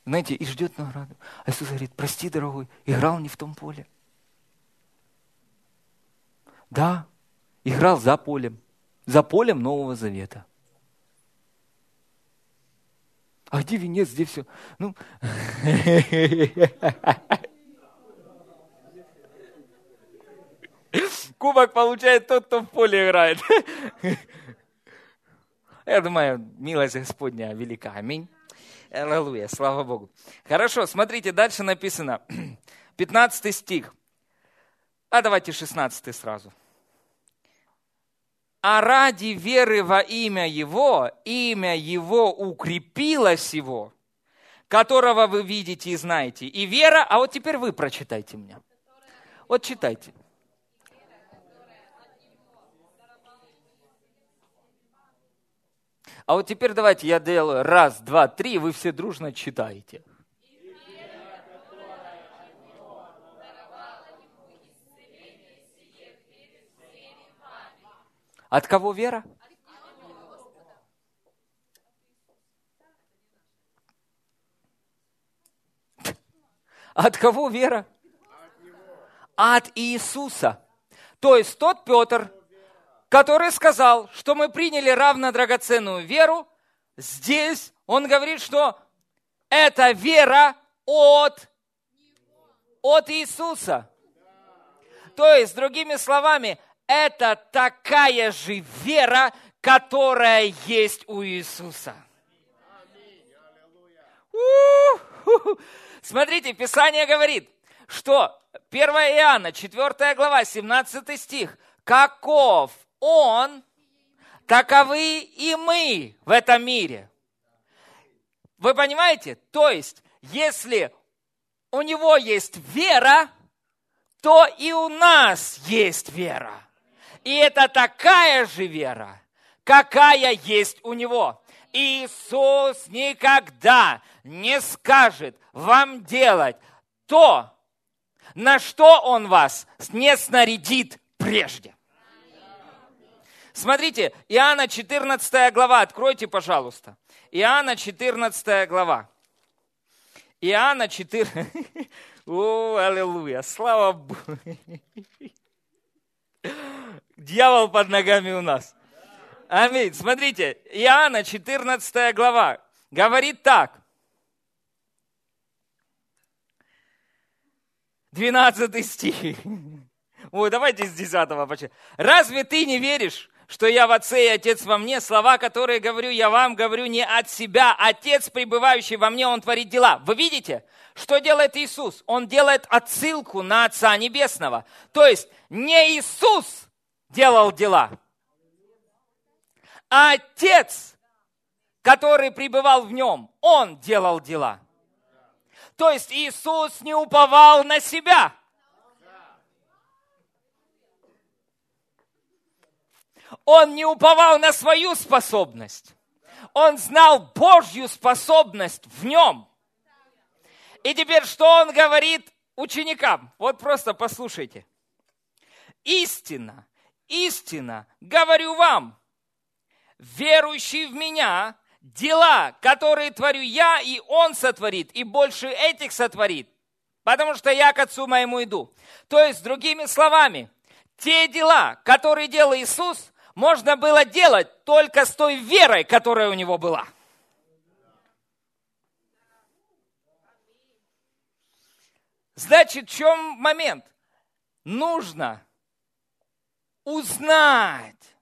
A: знаете, и ждет награду. А Иисус говорит, прости, дорогой, играл не в том поле. Да, играл за полем, за полем Нового Завета. А где венец, где все? Ну, *laughs* Кубок получает тот, кто в поле играет. *laughs* Я думаю, милость Господня велика. Аминь. Аллилуйя, слава Богу. Хорошо, смотрите, дальше написано. *clears throat* 15 стих. А давайте 16 сразу. А ради веры во имя Его, имя Его укрепилось Его, которого вы видите и знаете. И вера, а вот теперь вы прочитайте мне. Вот читайте. А вот теперь давайте я делаю раз, два, три, вы все дружно читаете. От кого вера? От кого вера? От Иисуса. То есть тот Петр, который сказал, что мы приняли равно драгоценную веру, здесь он говорит, что это вера от, от Иисуса. То есть, другими словами, это такая же вера, которая есть у Иисуса. Смотрите, Писание говорит, что 1 Иоанна, 4 глава, 17 стих, каков Он, таковы и мы в этом мире. Вы понимаете? То есть, если у него есть вера, то и у нас есть вера. И это такая же вера, какая есть у него. Иисус никогда не скажет вам делать то, на что Он вас не снарядит прежде. Смотрите, Иоанна 14 глава, откройте, пожалуйста. Иоанна 14 глава. Иоанна 4... *laughs* О, аллилуйя, слава Богу. Дьявол под ногами у нас. Аминь. Смотрите, Иоанна 14 глава говорит так. 12 стих. Ой, давайте с 10 почти. Разве ты не веришь, что я в Отце и Отец во мне? Слова, которые говорю я вам, говорю не от себя. Отец, пребывающий во мне, Он творит дела. Вы видите, что делает Иисус? Он делает отсылку на Отца Небесного. То есть не Иисус делал дела, а Отец, который пребывал в нем, Он делал дела. То есть Иисус не уповал на себя. Он не уповал на свою способность. Он знал Божью способность в нем. И теперь что он говорит ученикам? Вот просто послушайте. Истина, истина, говорю вам, верующий в меня дела, которые творю я, и Он сотворит, и больше этих сотворит, потому что я к Отцу моему иду. То есть, другими словами, те дела, которые делал Иисус, можно было делать только с той верой, которая у него была. Значит, в чем момент? Нужно узнать,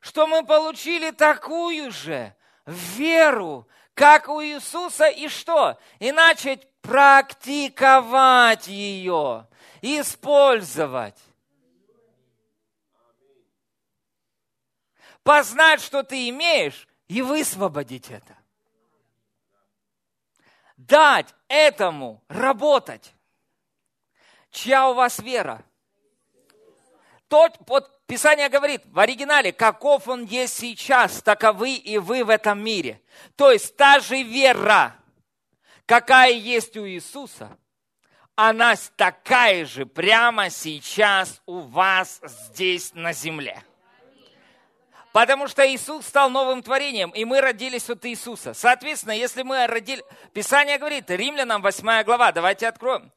A: что мы получили такую же веру, как у Иисуса, и что? И начать практиковать ее, использовать. Познать, что ты имеешь, и высвободить это. Дать этому работать. Чья у вас вера? Тот, вот Писание говорит в оригинале, каков он есть сейчас, таковы и вы в этом мире. То есть та же вера, какая есть у Иисуса, она такая же прямо сейчас у вас здесь на земле. Потому что Иисус стал новым творением, и мы родились от Иисуса. Соответственно, если мы родили... Писание говорит, Римлянам 8 глава, давайте откроем.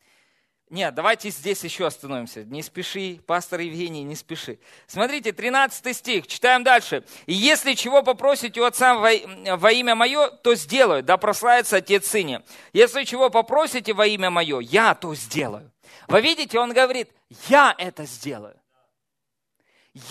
A: Нет, давайте здесь еще остановимся. Не спеши, пастор Евгений, не спеши. Смотрите, 13 стих, читаем дальше. «И если чего попросите у Отца во, во имя Мое, то сделаю, да прославится Отец Сыне. Если чего попросите во имя Мое, я то сделаю». Вы видите, он говорит, я это сделаю.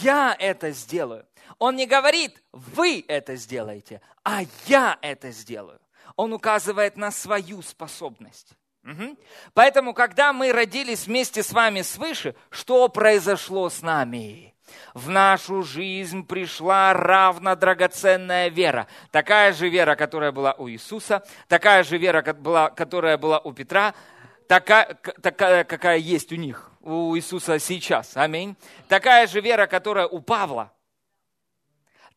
A: Я это сделаю. Он не говорит, вы это сделаете, а я это сделаю. Он указывает на свою способность. Угу. Поэтому, когда мы родились вместе с вами свыше, что произошло с нами? В нашу жизнь пришла равно драгоценная вера. Такая же вера, которая была у Иисуса, такая же вера, которая была у Петра, такая, такая какая есть у них, у Иисуса сейчас. Аминь. Такая же вера, которая у Павла.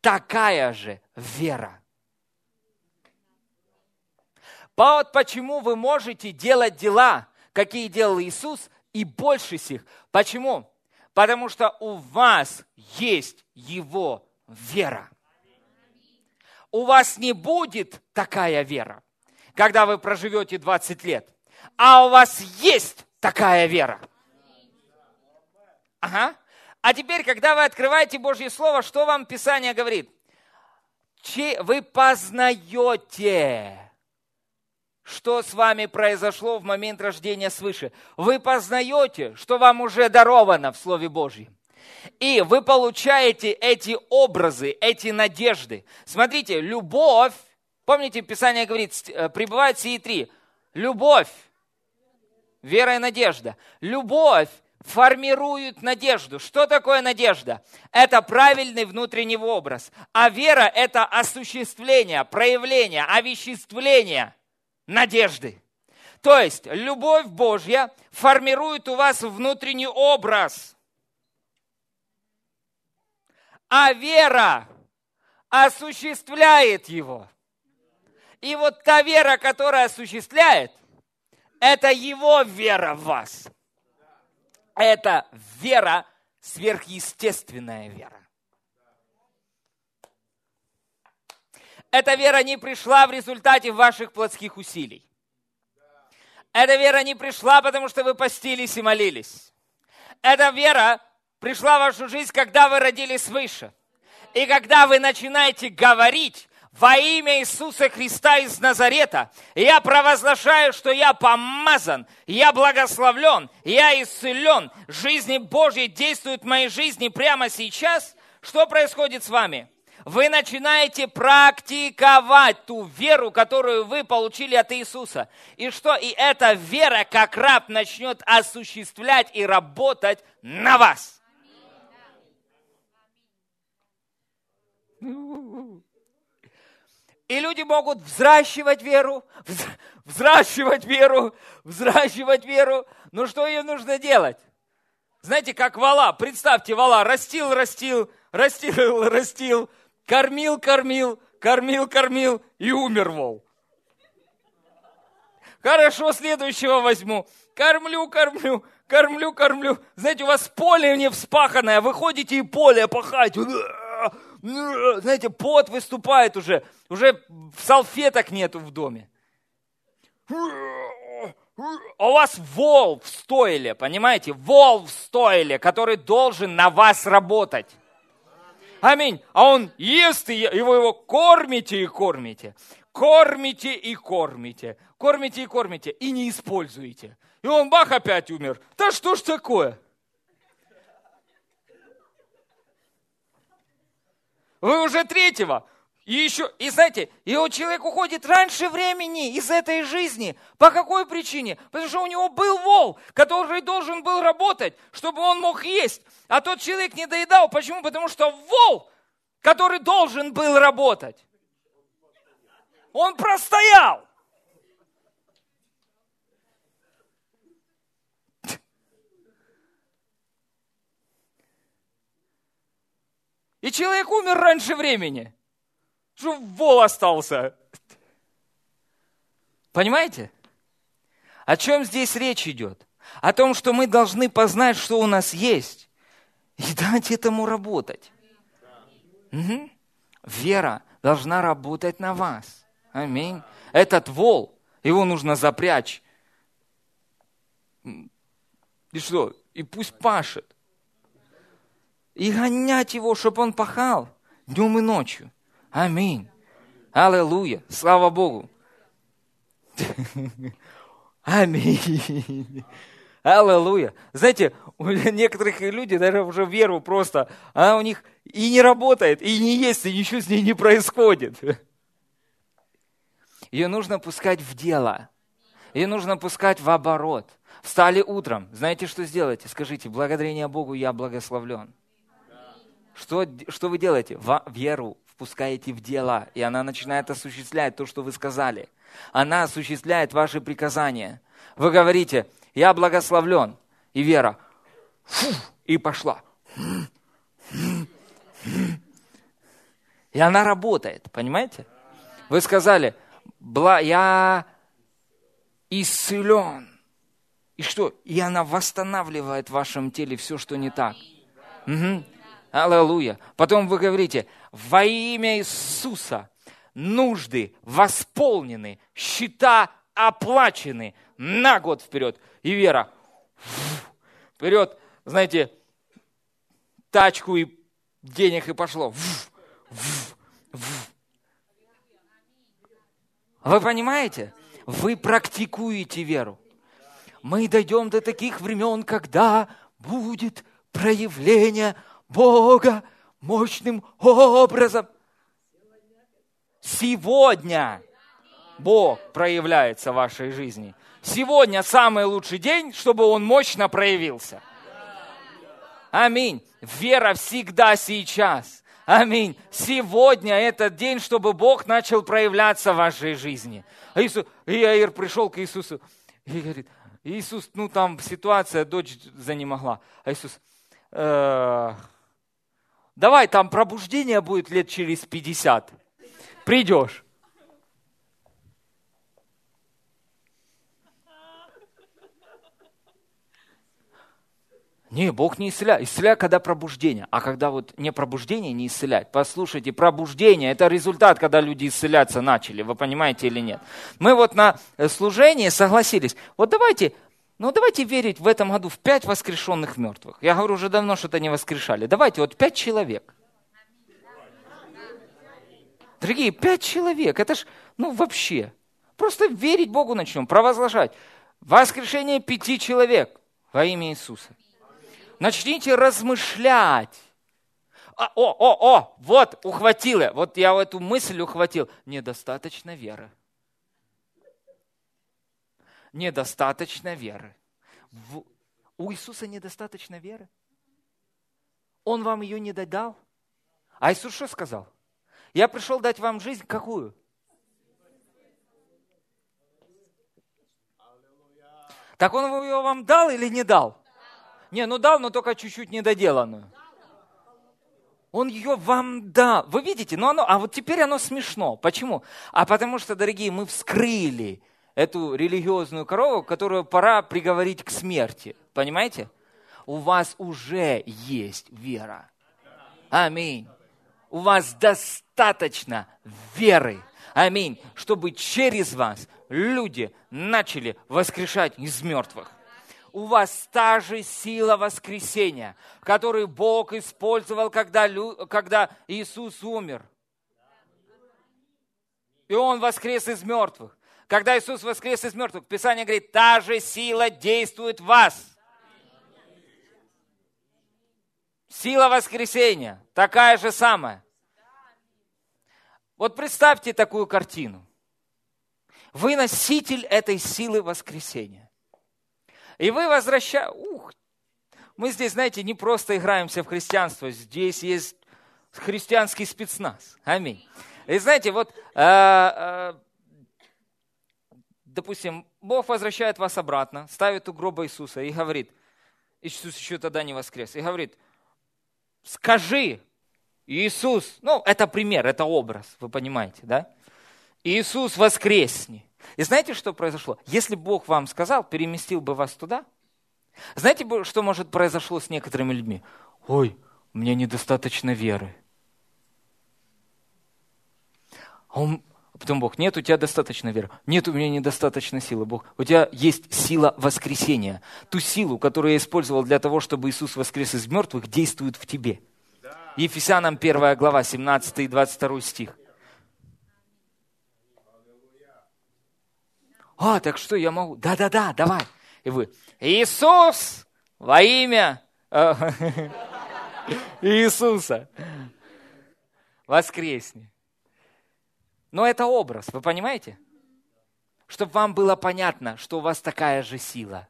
A: Такая же вера вот почему вы можете делать дела, какие делал Иисус, и больше сих. Почему? Потому что у вас есть Его вера. У вас не будет такая вера, когда вы проживете 20 лет, а у вас есть такая вера. Ага. А теперь, когда вы открываете Божье Слово, что вам Писание говорит? Вы познаете что с вами произошло в момент рождения свыше. Вы познаете, что вам уже даровано в Слове Божьем. И вы получаете эти образы, эти надежды. Смотрите, любовь, помните, Писание говорит, э, пребывают сии три. Любовь, вера и надежда. Любовь формируют надежду. Что такое надежда? Это правильный внутренний образ. А вера – это осуществление, проявление, овеществление надежды. То есть любовь Божья формирует у вас внутренний образ. А вера осуществляет его. И вот та вера, которая осуществляет, это его вера в вас. Это вера, сверхъестественная вера. Эта вера не пришла в результате ваших плотских усилий. Эта вера не пришла, потому что вы постились и молились. Эта вера пришла в вашу жизнь, когда вы родились свыше. И когда вы начинаете говорить во имя Иисуса Христа из Назарета, я провозглашаю, что я помазан, я благословлен, я исцелен, жизни Божьей действуют в моей жизни прямо сейчас. Что происходит с вами? Вы начинаете практиковать ту веру, которую вы получили от Иисуса. И что? И эта вера, как раб, начнет осуществлять и работать на вас. И люди могут взращивать веру, взращивать веру, взращивать веру. Но что им нужно делать? Знаете, как вала. Представьте, вала растил, растил, растил, растил, кормил, кормил, кормил, кормил и умер вол. Хорошо, следующего возьму. Кормлю, кормлю, кормлю, кормлю. Знаете, у вас поле не вспаханное, вы ходите и поле пахать знаете, пот выступает уже, уже салфеток нету в доме. А у вас вол в стойле, понимаете? Вол в стойле, который должен на вас работать. Аминь. А он ест, и его, его кормите и кормите. Кормите и кормите. Кормите и кормите. И не используете. И он бах опять умер. Да что ж такое? Вы уже третьего. И еще, и знаете, и вот человек уходит раньше времени из этой жизни. По какой причине? Потому что у него был вол, который должен был работать, чтобы он мог есть. А тот человек не доедал. Почему? Потому что вол, который должен был работать, он простоял. И человек умер раньше времени. Что вол остался. Понимаете? О чем здесь речь идет? О том, что мы должны познать, что у нас есть, и дать этому работать. Угу. Вера должна работать на вас. Аминь. Этот вол, его нужно запрячь. И что? И пусть пашет и гонять его, чтобы он пахал днем и ночью. Аминь. Аллилуйя. Слава Богу. Аминь. Аллилуйя. Знаете, у некоторых людей даже уже веру просто, она у них и не работает, и не есть, и ничего с ней не происходит. Ее нужно пускать в дело. Ее нужно пускать в оборот. Встали утром. Знаете, что сделаете? Скажите, благодарение Богу я благословлен. Что, что вы делаете? Веру впускаете в дело, и она начинает осуществлять то, что вы сказали. Она осуществляет ваши приказания. Вы говорите, я благословлен, и вера, фу, и пошла. И она работает, понимаете? Вы сказали, я исцелен. И что? И она восстанавливает в вашем теле все, что не так. Угу. Аллилуйя. Потом вы говорите, во имя Иисуса нужды восполнены, счета оплачены на год вперед. И вера вперед, знаете, тачку и денег и пошло. Вы понимаете? Вы практикуете веру. Мы дойдем до таких времен, когда будет проявление Бога мощным образом. Сегодня Бог проявляется в вашей жизни. Сегодня самый лучший день, чтобы Он мощно проявился. Аминь. Вера всегда сейчас. Аминь. Сегодня этот день, чтобы Бог начал проявляться в вашей жизни. А Иисус, и Аир пришел к Иисусу и говорит, Иисус, ну там ситуация, дочь занемогла. А Иисус, э, давай там пробуждение будет лет через 50. Придешь. Не, Бог не исцеляет. Исцеляет, когда пробуждение. А когда вот не пробуждение, не исцеляет. Послушайте, пробуждение – это результат, когда люди исцеляться начали. Вы понимаете или нет? Мы вот на э, служении согласились. Вот давайте, ну давайте верить в этом году в пять воскрешенных мертвых. Я говорю, уже давно что-то не воскрешали. Давайте вот пять человек. Дорогие, пять человек. Это ж, ну вообще. Просто верить Богу начнем, провозглашать. Воскрешение пяти человек во имя Иисуса. Начните размышлять. А, о, о, о, вот, ухватила. Вот я эту мысль ухватил. Недостаточно веры. Недостаточно веры. В... У Иисуса недостаточно веры. Он вам ее не додал. А Иисус что сказал? Я пришел дать вам жизнь какую? Так он ее вам дал или не дал? Не, ну дал, но только чуть-чуть недоделанную. Он ее вам дал. Вы видите, но оно, а вот теперь оно смешно. Почему? А потому что, дорогие, мы вскрыли эту религиозную корову, которую пора приговорить к смерти. Понимаете? У вас уже есть вера. Аминь. У вас достаточно веры. Аминь. Чтобы через вас люди начали воскрешать из мертвых у вас та же сила воскресения, которую Бог использовал, когда, когда Иисус умер. И Он воскрес из мертвых. Когда Иисус воскрес из мертвых, Писание говорит, та же сила действует в вас. Сила воскресения, такая же самая. Вот представьте такую картину. Вы носитель этой силы воскресения. И вы возвращаете... Ух, мы здесь, знаете, не просто играемся в христианство, здесь есть христианский спецназ. Аминь. И знаете, вот, э, э, допустим, Бог возвращает вас обратно, ставит у гроба Иисуса и говорит, Иисус еще тогда не воскрес, и говорит, скажи, Иисус, ну, это пример, это образ, вы понимаете, да? Иисус воскресни. И знаете, что произошло? Если Бог вам сказал, переместил бы вас туда, знаете, что может произошло с некоторыми людьми? Ой, у меня недостаточно веры. А он, потом Бог, нет, у тебя достаточно веры. Нет, у меня недостаточно силы. Бог, у тебя есть сила воскресения. Ту силу, которую я использовал для того, чтобы Иисус воскрес из мертвых, действует в тебе. Ефесянам 1 глава, 17 и 22 стих. А, так что я могу? Да-да-да, давай. И вы, Иисус во имя э, *laughs* Иисуса воскресни. Но это образ, вы понимаете? Чтобы вам было понятно, что у вас такая же сила.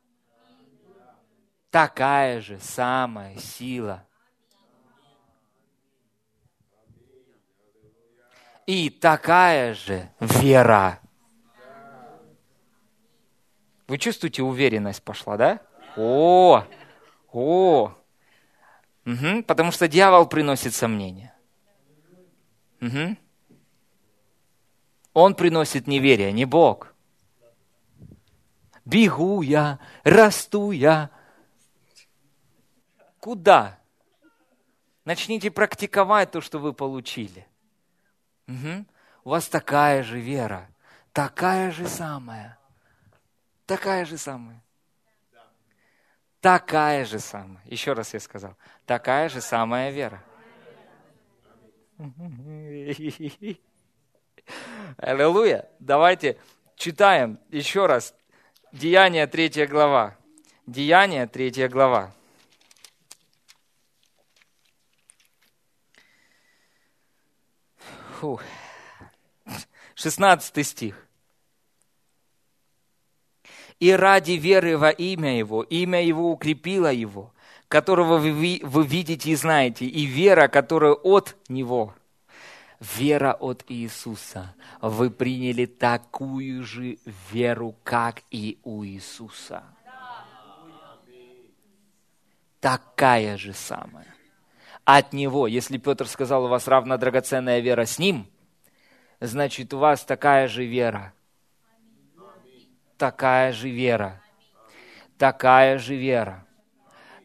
A: Такая же самая сила. И такая же вера. Вы чувствуете, уверенность пошла, да? О, о, угу, потому что дьявол приносит сомнения. Угу. Он приносит неверие, не Бог. Бегу я, расту я. Куда? Начните практиковать то, что вы получили. Угу. У вас такая же вера, такая же самая – Такая же самая. Такая же самая. Еще раз я сказал. Такая же самая вера. *laughs* Аллилуйя. Давайте читаем еще раз. Деяние третья глава. Деяние третья глава. Фух. 16 стих и ради веры во имя Его, имя Его укрепило Его, которого вы, вы видите и знаете, и вера, которая от Него. Вера от Иисуса. Вы приняли такую же веру, как и у Иисуса. Такая же самая. От Него. Если Петр сказал, у вас равна драгоценная вера с Ним, значит, у вас такая же вера. Такая же вера. Такая же вера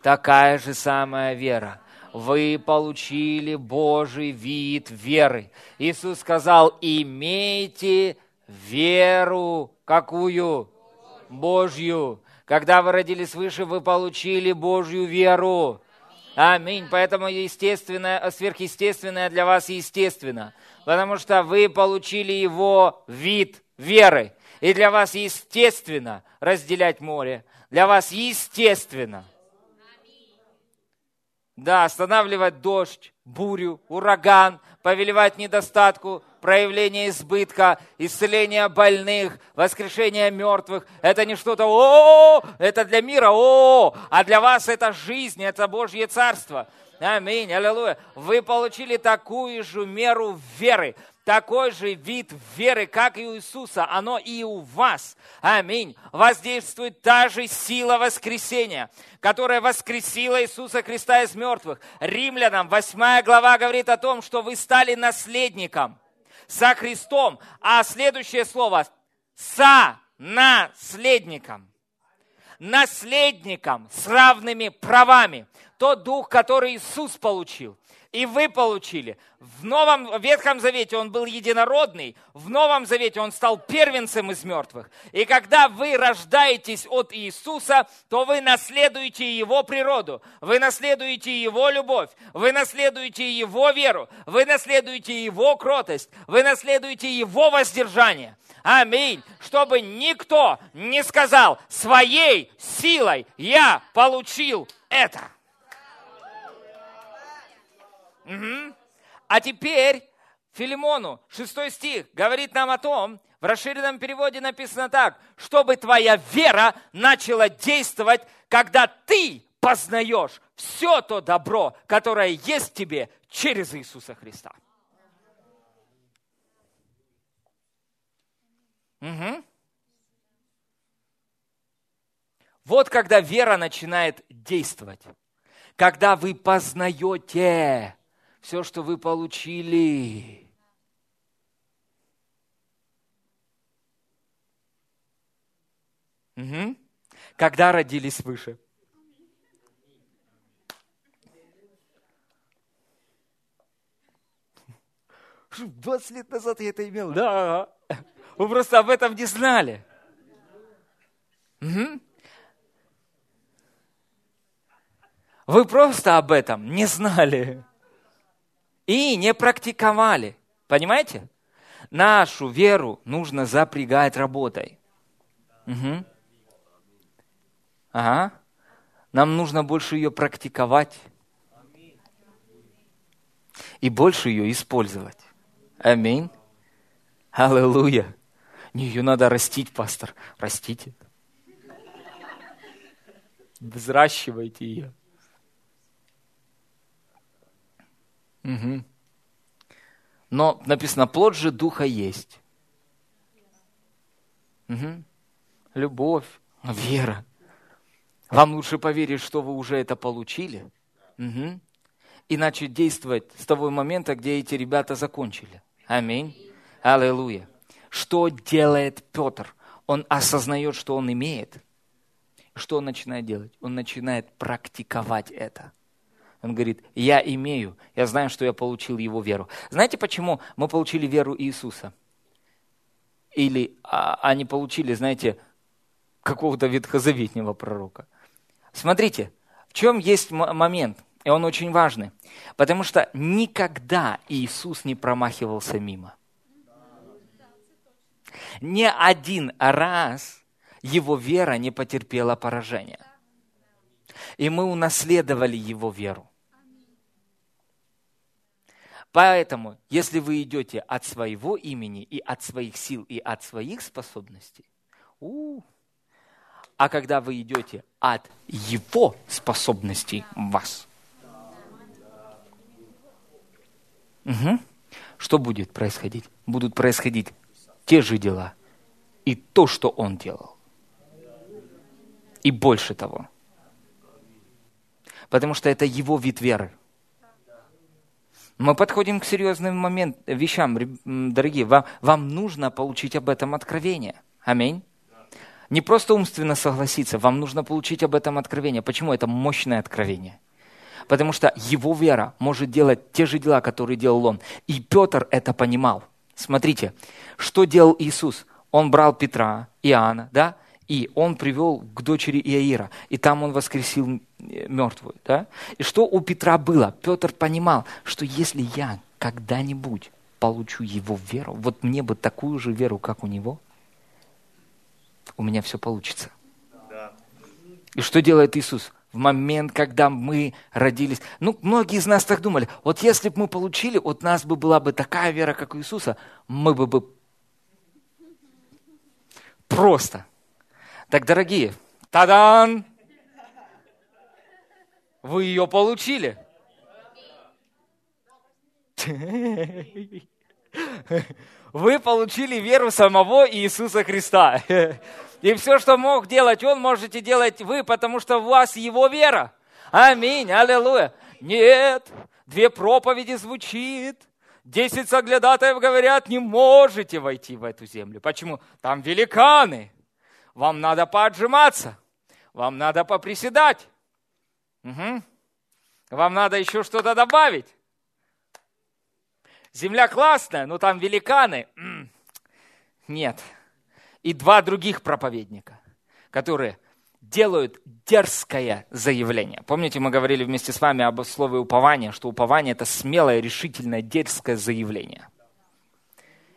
A: такая же самая вера. Вы получили Божий вид веры. Иисус сказал, имейте веру какую? Божью. Когда вы родились свыше, вы получили Божью веру. Аминь. Поэтому естественное, сверхъестественное для вас естественно. Потому что вы получили его вид веры. И для вас естественно разделять море. Для вас естественно – да, останавливать дождь, бурю, ураган, повелевать недостатку, проявление избытка, исцеление больных, воскрешение мертвых. Это не что-то о, это для мира о, а для вас это жизнь, это Божье Царство. Аминь, аллилуйя. Вы получили такую же меру веры такой же вид веры, как и у Иисуса, оно и у вас. Аминь. Воздействует та же сила воскресения, которая воскресила Иисуса Христа из мертвых. Римлянам 8 глава говорит о том, что вы стали наследником со Христом. А следующее слово – со наследником. Наследником с равными правами. Тот дух, который Иисус получил – и вы получили. В Новом Ветхом Завете он был единородный, в Новом Завете он стал первенцем из мертвых. И когда вы рождаетесь от Иисуса, то вы наследуете Его природу, вы наследуете Его любовь, вы наследуете Его веру, вы наследуете Его кротость, вы наследуете Его воздержание. Аминь. Чтобы никто не сказал, своей силой я получил это. Угу. А теперь Филимону, 6 стих, говорит нам о том, в расширенном переводе написано так, чтобы твоя вера начала действовать, когда ты познаешь все то добро, которое есть в тебе через Иисуса Христа. Угу. Вот когда вера начинает действовать, когда вы познаете все, что вы получили. Угу. Когда родились выше? Двадцать лет назад я это имел. Да. Вы просто об этом не знали. Угу. Вы просто об этом не знали и не практиковали. Понимаете? Нашу веру нужно запрягать работой. Угу. Ага. Нам нужно больше ее практиковать и больше ее использовать. Аминь. Аллилуйя. Ее надо растить, пастор. Растите. Взращивайте ее. Угу. Но написано, плод же духа есть. Угу. Любовь, вера. Вам лучше поверить, что вы уже это получили. Угу. И начать действовать с того момента, где эти ребята закончили. Аминь. Аллилуйя. Что делает Петр? Он осознает, что он имеет. Что он начинает делать? Он начинает практиковать это. Он говорит, я имею, я знаю, что я получил его веру. Знаете, почему мы получили веру Иисуса? Или а, они получили, знаете, какого-то ветхозаветнего пророка? Смотрите, в чем есть момент, и он очень важный. Потому что никогда Иисус не промахивался мимо. Ни один раз его вера не потерпела поражения и мы унаследовали его веру. Поэтому, если вы идете от своего имени и от своих сил и от своих способностей, у, а когда вы идете от Его способностей вас. Угу. Что будет происходить? Будут происходить те же дела и то, что Он делал. И больше того. Потому что это Его вид веры. Мы подходим к серьезным момент, вещам, дорогие. Вам, вам нужно получить об этом откровение. Аминь. Не просто умственно согласиться, вам нужно получить об этом откровение. Почему? Это мощное откровение. Потому что его вера может делать те же дела, которые делал он. И Петр это понимал. Смотрите, что делал Иисус? Он брал Петра, Иоанна, да, и он привел к дочери Иаира, и там он воскресил мертвую. Да? И что у Петра было? Петр понимал, что если я когда-нибудь получу его веру, вот мне бы такую же веру, как у него, у меня все получится. И что делает Иисус? В момент, когда мы родились. Ну, многие из нас так думали. Вот если бы мы получили, вот у нас бы была бы такая вера, как у Иисуса, мы бы бы просто так, дорогие, тадан! Вы ее получили. Вы получили веру самого Иисуса Христа. И все, что мог делать Он, можете делать вы, потому что у вас Его вера. Аминь, аллилуйя. Нет, две проповеди звучит, десять соглядатаев говорят, не можете войти в эту землю. Почему? Там великаны. Вам надо поотжиматься. Вам надо поприседать. Угу. Вам надо еще что-то добавить. Земля классная, но там великаны. Нет. И два других проповедника, которые делают дерзкое заявление. Помните, мы говорили вместе с вами об слове упование, что упование – это смелое, решительное, дерзкое заявление –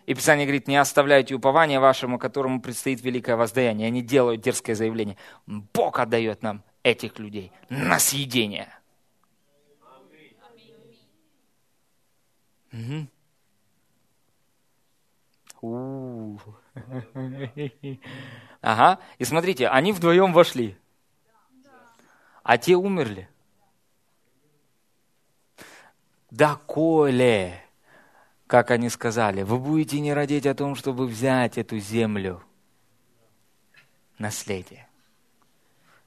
A: и Писание говорит, не оставляйте упования вашему, которому предстоит великое воздаяние. Они делают дерзкое заявление. Бог отдает нам этих людей на съедение. Ага. И смотрите, они вдвоем вошли. А те умерли. Да коле как они сказали, вы будете не родить о том, чтобы взять эту землю. Наследие.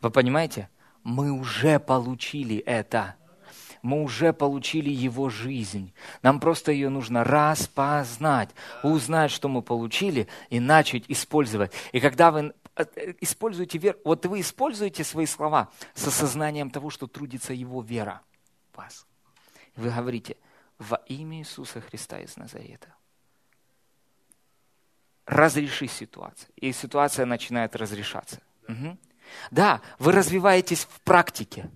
A: Вы понимаете? Мы уже получили это. Мы уже получили его жизнь. Нам просто ее нужно распознать, узнать, что мы получили, и начать использовать. И когда вы э, используете веру, вот вы используете свои слова с осознанием того, что трудится его вера в вас. Вы говорите, во имя Иисуса Христа из Назарета. Разреши ситуацию. И ситуация начинает разрешаться. Угу. Да, вы развиваетесь в практике.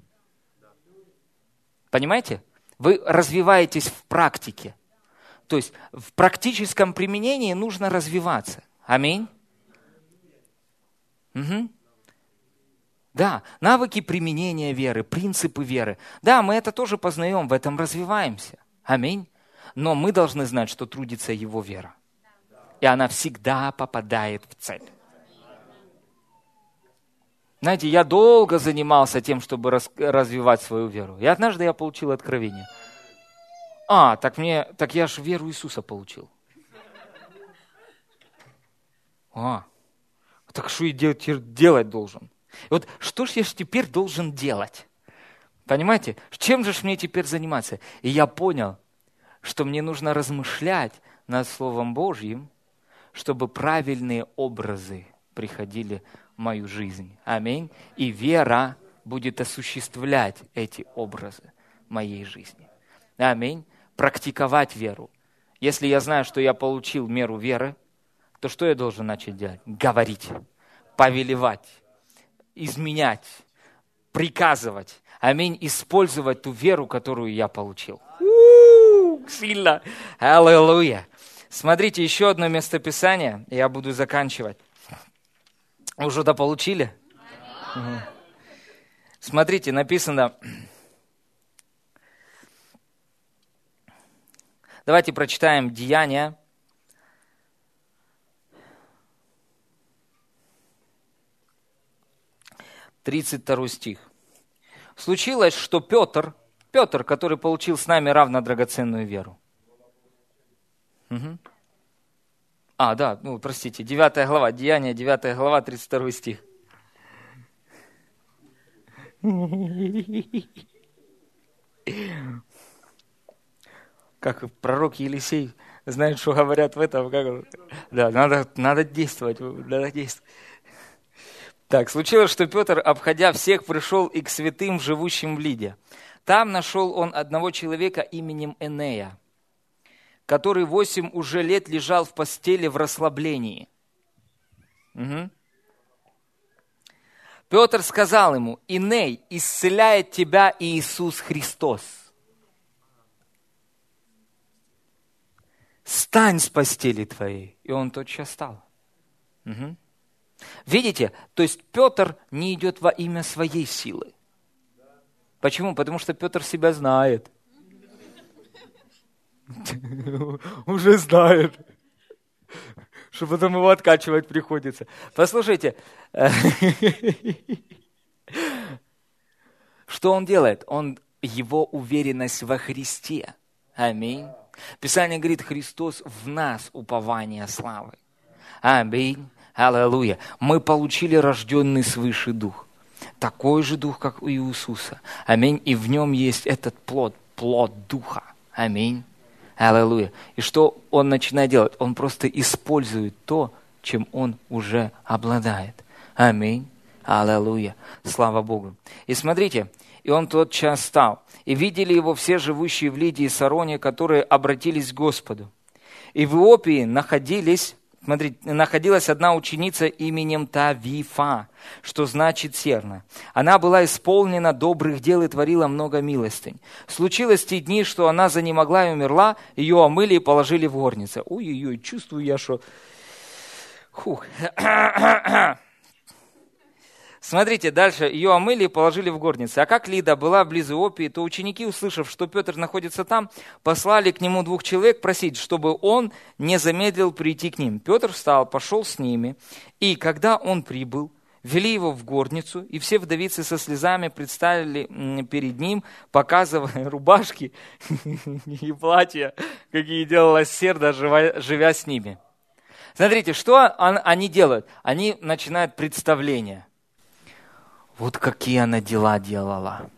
A: Понимаете? Вы развиваетесь в практике. То есть в практическом применении нужно развиваться. Аминь. Угу. Да, навыки применения веры, принципы веры. Да, мы это тоже познаем, в этом развиваемся. Аминь. Но мы должны знать, что трудится его вера. И она всегда попадает в цель. Знаете, я долго занимался тем, чтобы раз, развивать свою веру. И однажды я получил откровение. А, так мне, так я же веру Иисуса получил. А, так что я делать должен? И вот что ж я теперь должен делать? Понимаете, чем же мне теперь заниматься? И я понял, что мне нужно размышлять над Словом Божьим, чтобы правильные образы приходили в мою жизнь. Аминь. И вера будет осуществлять эти образы моей жизни. Аминь. Практиковать веру. Если я знаю, что я получил меру веры, то что я должен начать делать? Говорить, повелевать, изменять, приказывать аминь, использовать ту веру, которую я получил. У-у-у, сильно. Аллилуйя. Смотрите, еще одно местописание, я буду заканчивать. Уже это получили? Угу. Смотрите, написано... Давайте прочитаем Деяния, 32 стих. Случилось, что Петр, Петр, который получил с нами равно драгоценную веру. Угу. А, да, ну, простите, 9 глава, Деяние, 9 глава, 32 стих. Как пророк Елисей знает, что говорят в этом. Как... Да, надо, надо действовать, надо действовать. Так, случилось, что Петр, обходя всех, пришел и к святым, живущим в Лиде. Там нашел он одного человека именем Энея, который восемь уже лет лежал в постели в расслаблении. Угу. Петр сказал ему, Иней, исцеляет тебя Иисус Христос. Стань с постели твоей. И он тотчас стал. Угу. Видите, то есть Петр не идет во имя своей силы. Почему? Потому что Петр себя знает. *laughs* Уже знает. Что потом его откачивать приходится. Послушайте, *laughs* что он делает? Он его уверенность во Христе. Аминь. Писание говорит, Христос в нас упование славы. Аминь. Аллилуйя. Мы получили рожденный свыше дух. Такой же дух, как у Иисуса. Аминь. И в нем есть этот плод, плод духа. Аминь. Аллилуйя. И что он начинает делать? Он просто использует то, чем он уже обладает. Аминь. Аллилуйя. Слава Богу. И смотрите, и он тот час стал. И видели его все живущие в Лидии и Сароне, которые обратились к Господу. И в Иопии находились Смотрите, находилась одна ученица именем Тавифа, что значит серна. Она была исполнена добрых дел и творила много милостынь. Случилось те дни, что она занемогла и умерла, ее омыли и положили в горнице. Ой-ой-ой, чувствую я, что... Фух. *clears throat* Смотрите, дальше ее омыли и положили в горнице. А как Лида была близ Иопии, то ученики, услышав, что Петр находится там, послали к нему двух человек просить, чтобы он не замедлил прийти к ним. Петр встал, пошел с ними, и когда он прибыл, вели его в горницу, и все вдовицы со слезами представили перед ним, показывая *laughs* рубашки и платья, какие делала Серда, живя с ними. Смотрите, что они делают? Они начинают представление. Вот какие она дела делала.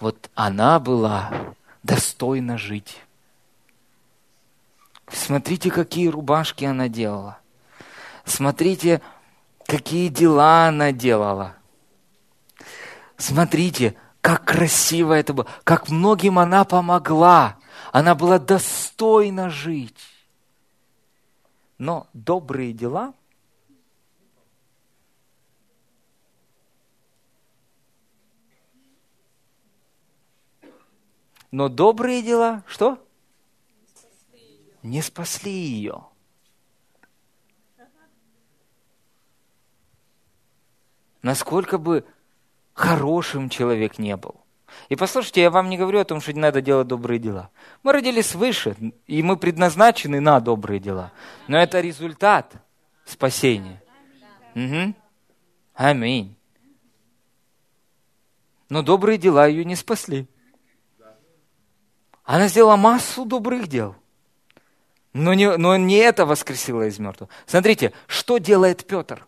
A: Вот она была достойна жить. Смотрите, какие рубашки она делала. Смотрите, какие дела она делала. Смотрите, как красиво это было, как многим она помогла. Она была достойна жить. Но добрые дела – Но добрые дела, что? Не спасли ее. Насколько бы хорошим человек не был. И послушайте, я вам не говорю о том, что не надо делать добрые дела. Мы родились свыше, и мы предназначены на добрые дела. Но это результат спасения. Угу. Аминь. Но добрые дела ее не спасли. Она сделала массу добрых дел. Но не, но не это воскресило из мертвых. Смотрите, что делает Петр?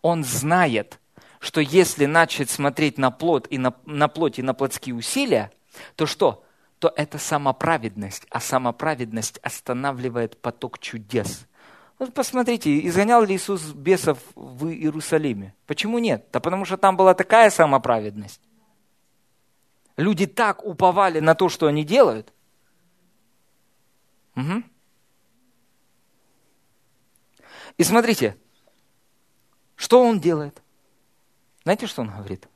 A: Он знает, что если начать смотреть на плод и на, на плоть и на плотские усилия, то что? То это самоправедность, а самоправедность останавливает поток чудес. Вот посмотрите, изгонял ли Иисус бесов в Иерусалиме? Почему нет? Да потому что там была такая самоправедность. Люди так уповали на то, что они делают. Угу. И смотрите, что он делает? Знаете, что он говорит?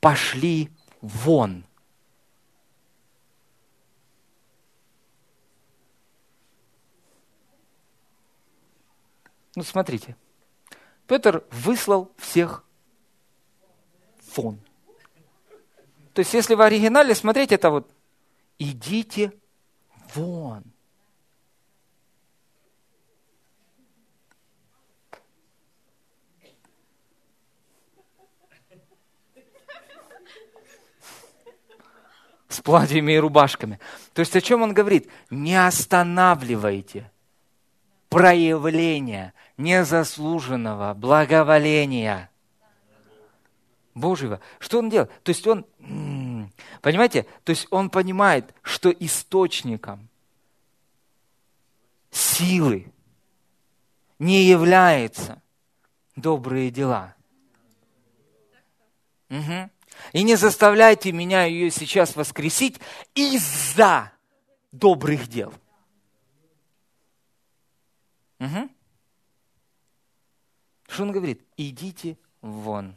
A: Пошли вон. Ну, смотрите. Петр выслал всех вон. То есть, если в оригинале смотреть, это вот «идите вон». с платьями и рубашками. То есть о чем он говорит? Не останавливайте проявление незаслуженного благоволения – Божьего. Что он делает? То есть он, понимаете, то есть он понимает, что источником силы не является добрые дела. Угу. И не заставляйте меня ее сейчас воскресить из-за добрых дел. Угу. Что он говорит? Идите вон.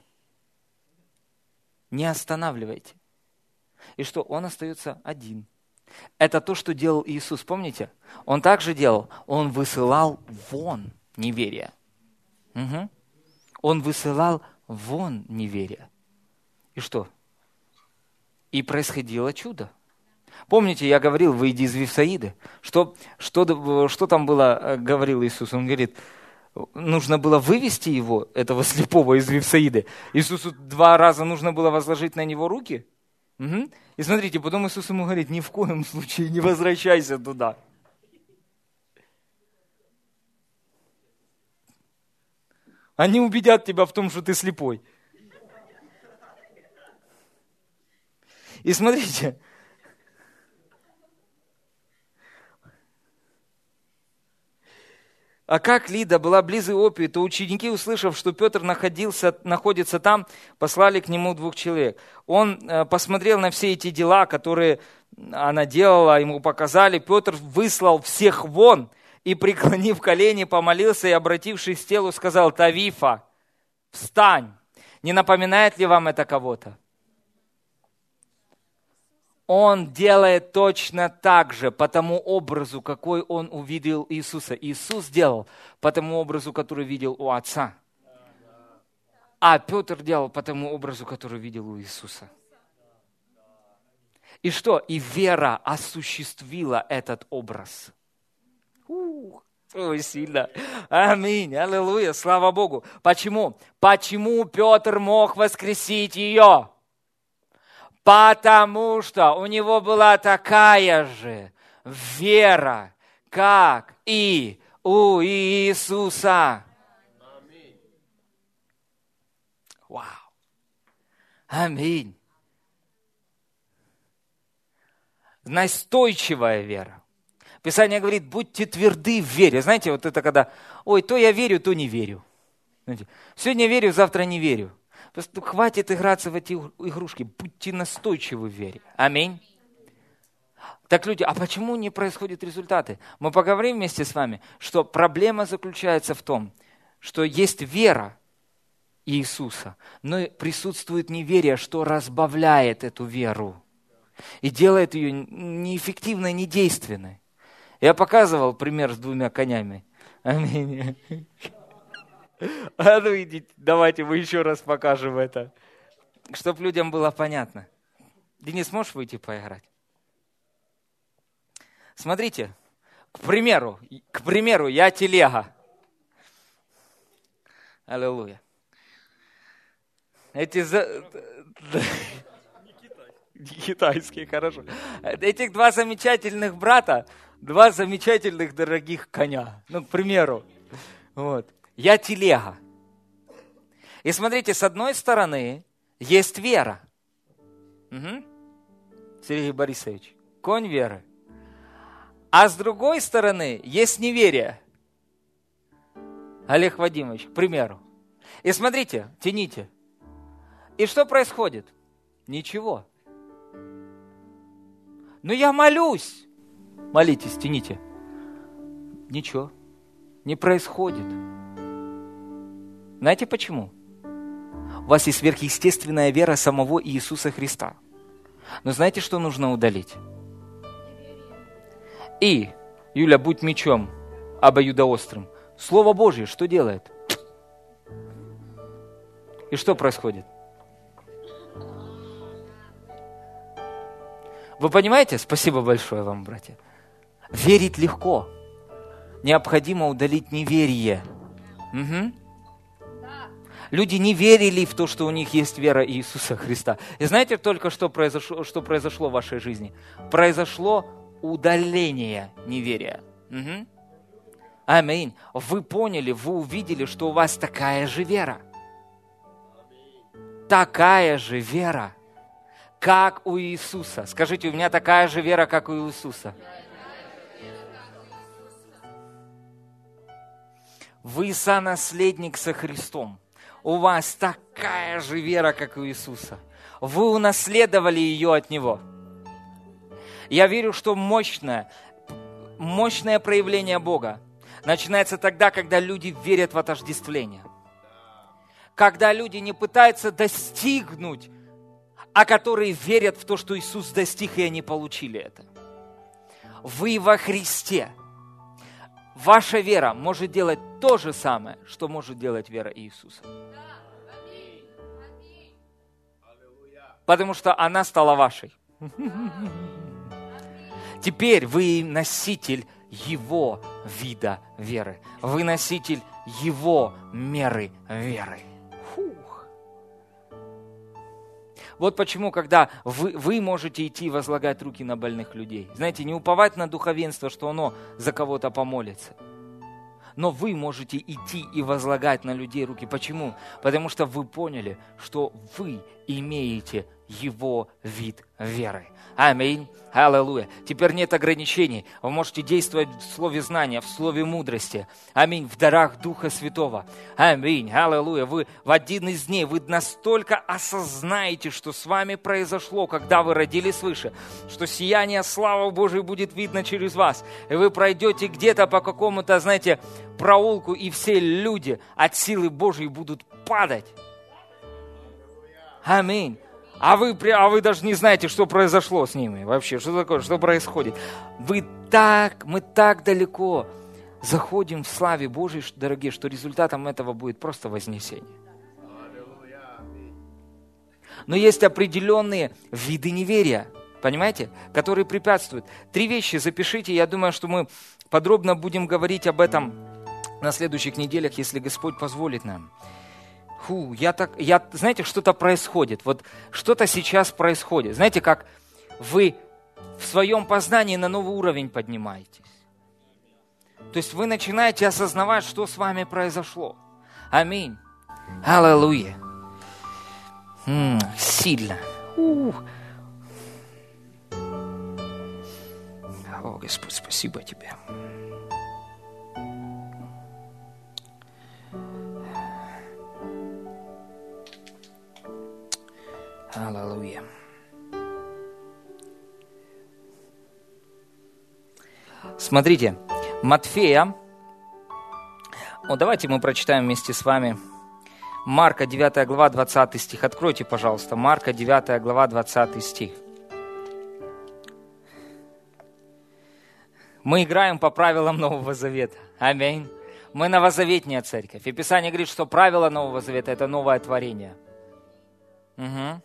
A: Не останавливайте. И что? Он остается один. Это то, что делал Иисус. Помните? Он также делал. Он высылал вон неверие. Угу. Он высылал вон неверие. И что? И происходило чудо. Помните, я говорил, выйди из Вифсаиды. Что, что, что там было, э, говорил Иисус? Он говорит, нужно было вывести его, этого *laughs* слепого из Вифсаиды. Иисусу два раза нужно было возложить на него руки. Угу. И смотрите, потом Иисус ему говорит, ни в коем случае не возвращайся туда. Они убедят тебя в том, что ты слепой. И смотрите, А как Лида была близ Иопии, то ученики, услышав, что Петр находился, находится там, послали к нему двух человек. Он э, посмотрел на все эти дела, которые она делала, ему показали. Петр выслал всех вон и, преклонив колени, помолился и, обратившись к телу, сказал, «Тавифа, встань! Не напоминает ли вам это кого-то?» Он делает точно так же, по тому образу, какой он увидел Иисуса. Иисус делал по тому образу, который видел у Отца. А Петр делал по тому образу, который видел у Иисуса. И что? И вера осуществила этот образ. Ух, ой, сильно. Аминь, аллилуйя, слава Богу. Почему? Почему Петр мог воскресить ее? Потому что у него была такая же вера, как и у Иисуса. Вау. Аминь. Настойчивая вера. Писание говорит, будьте тверды в вере. Знаете, вот это когда, ой, то я верю, то не верю. Сегодня верю, завтра не верю. Просто хватит играться в эти игрушки. Будьте настойчивы в вере. Аминь. Так, люди, а почему не происходят результаты? Мы поговорим вместе с вами, что проблема заключается в том, что есть вера Иисуса, но присутствует неверие, что разбавляет эту веру и делает ее неэффективной, недейственной. Я показывал пример с двумя конями. Аминь. *laughs* А ну идите, давайте мы еще раз покажем это, чтобы людям было понятно. Денис, можешь выйти поиграть? Смотрите, к примеру, к примеру, я телега. Аллилуйя. Эти за... Не китайские, хорошо. Этих два замечательных брата, два замечательных дорогих коня. Ну, к примеру. Вот. Я телега. И смотрите, с одной стороны есть вера. Угу. Сергей Борисович, конь веры. А с другой стороны есть неверие. Олег Вадимович, к примеру. И смотрите, тяните. И что происходит? Ничего. Ну я молюсь. Молитесь, тяните. Ничего. Не происходит. Знаете почему? У вас есть сверхъестественная вера самого Иисуса Христа. Но знаете, что нужно удалить? И, Юля, будь мечом обоюдоострым. Слово Божье что делает? И что происходит? Вы понимаете? Спасибо большое вам, братья. Верить легко. Необходимо удалить неверие. Угу. Люди не верили в то, что у них есть вера Иисуса Христа. И знаете только, что произошло, что произошло в вашей жизни? Произошло удаление неверия. Угу. Аминь. Вы поняли, вы увидели, что у вас такая же вера. Такая же вера, как у Иисуса. Скажите, у меня такая же вера, как у Иисуса. Вы сонаследник со Христом. У вас такая же вера, как у Иисуса. Вы унаследовали ее от Него. Я верю, что мощное, мощное проявление Бога начинается тогда, когда люди верят в отождествление. Когда люди не пытаются достигнуть, а которые верят в то, что Иисус достиг, и они получили это. Вы во Христе. Ваша вера может делать то же самое, что может делать вера Иисуса. Потому что она стала вашей. Теперь вы носитель его вида веры. Вы носитель его меры веры. Фух. Вот почему, когда вы, вы можете идти возлагать руки на больных людей. Знаете, не уповать на духовенство, что оно за кого-то помолится. Но вы можете идти и возлагать на людей руки. Почему? Потому что вы поняли, что вы имеете его вид веры. Аминь. Аллилуйя. Теперь нет ограничений. Вы можете действовать в слове знания, в слове мудрости. Аминь. В дарах Духа Святого. Аминь. Аллилуйя. Вы в один из дней, вы настолько осознаете, что с вами произошло, когда вы родились свыше, что сияние славы Божией будет видно через вас. И вы пройдете где-то по какому-то, знаете, проулку, и все люди от силы Божьей будут падать. Аминь а вы, а вы даже не знаете, что произошло с ними вообще, что такое, что происходит. Вы так, мы так далеко заходим в славе Божьей, дорогие, что результатом этого будет просто вознесение. Но есть определенные виды неверия, понимаете, которые препятствуют. Три вещи запишите, я думаю, что мы подробно будем говорить об этом на следующих неделях, если Господь позволит нам фу, я так, я, знаете, что-то происходит, вот что-то сейчас происходит. Знаете, как вы в своем познании на новый уровень поднимаетесь. То есть вы начинаете осознавать, что с вами произошло. Аминь. Аллилуйя. М-м, сильно. Ух. О, Господь, спасибо тебе. Аллилуйя. Смотрите, Матфея, о, давайте мы прочитаем вместе с вами Марка 9 глава 20 стих. Откройте, пожалуйста, Марка 9 глава 20 стих. Мы играем по правилам Нового Завета. Аминь. Мы новозаветняя церковь. И Писание говорит, что правила Нового Завета – это новое творение. Угу.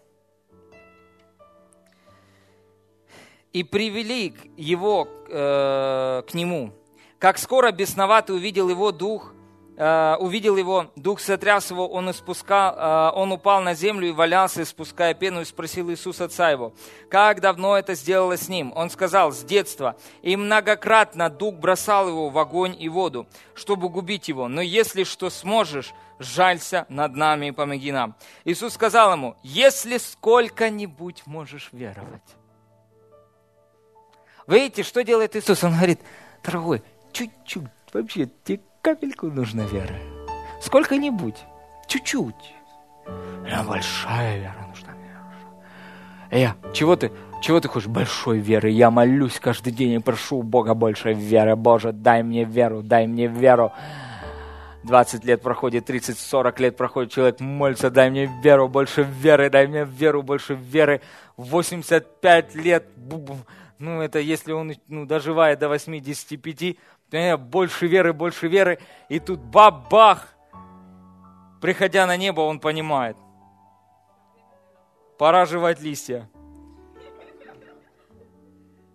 A: И привели его э, к нему. Как скоро бесноватый увидел его дух, э, увидел его, дух сотряс его, он, испускал, э, он упал на землю и валялся, испуская пену, и спросил Иисус отца его, как давно это сделалось с ним? Он сказал, с детства, и многократно дух бросал его в огонь и воду, чтобы губить его. Но если что сможешь, жалься над нами и помоги нам. Иисус сказал ему, если сколько-нибудь можешь веровать. Видите, что делает Иисус? Он говорит, дорогой, чуть-чуть, вообще, тебе капельку нужна вера. Сколько-нибудь, чуть-чуть. Прям большая вера нужна. Я, чего ты, чего ты хочешь большой веры? Я молюсь каждый день и прошу у Бога большой веры. Боже, дай мне веру, дай мне веру. 20 лет проходит, 30, 40 лет проходит, человек молится, дай мне веру, больше веры, дай мне веру, больше веры. 85 лет, ну, это если он ну, доживает до 85, то больше веры, больше веры, и тут бабах, приходя на небо, он понимает, пора жевать листья.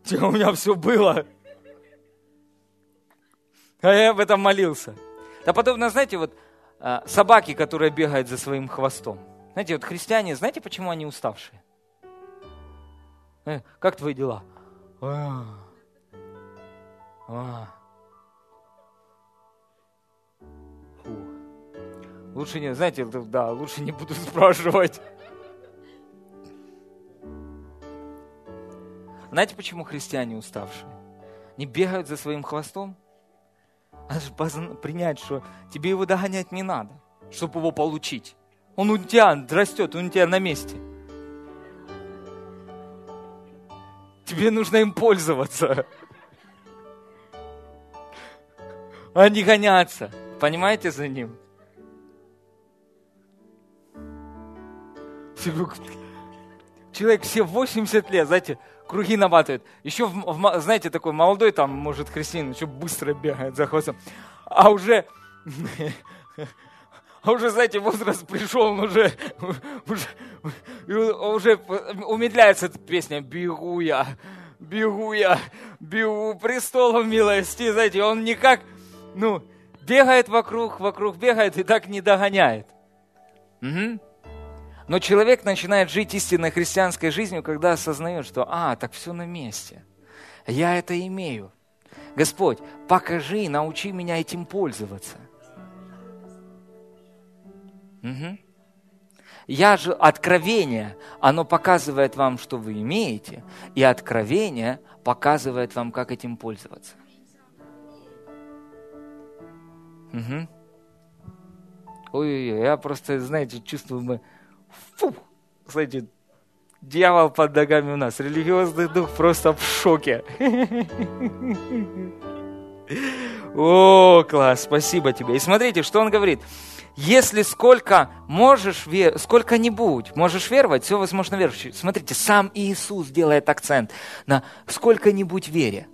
A: Что у меня все было. А я об этом молился. Да подобно, знаете, вот а, собаки, которые бегают за своим хвостом. Знаете, вот христиане, знаете, почему они уставшие? Э, как твои дела? А, а. Фу. Лучше не, знаете, да, лучше не буду *laughs* спрашивать. Знаете, почему христиане уставшие? Не бегают за своим хвостом? А принять, что тебе его догонять не надо, чтобы его получить. Он у тебя растет, он у тебя на месте. Тебе нужно им пользоваться. А не гоняться. Понимаете за ним? Человек все 80 лет, знаете, круги наматывает. Еще, в, в, знаете, такой молодой там, может, христианин, еще быстро бегает за хвостом. А уже, *laughs* а уже, знаете, возраст пришел, он уже, уже, уже умедляется эта песня «Бегу я, бегу я, бегу престолом милости». Знаете, он никак, ну, бегает вокруг, вокруг бегает и так не догоняет. Угу. Но человек начинает жить истинной христианской жизнью, когда осознает, что, а, так все на месте. Я это имею. Господь, покажи, научи меня этим пользоваться. Угу. Я же откровение, оно показывает вам, что вы имеете, и откровение показывает вам, как этим пользоваться. Угу. Ой-ой-ой, я просто, знаете, чувствую, мы Фу! Кстати, дьявол под ногами у нас. Религиозный дух просто в шоке. *laughs* О, класс, спасибо тебе. И смотрите, что он говорит. Если сколько можешь, сколько-нибудь можешь веровать, все возможно верующий. Смотрите, сам Иисус делает акцент на сколько-нибудь вере.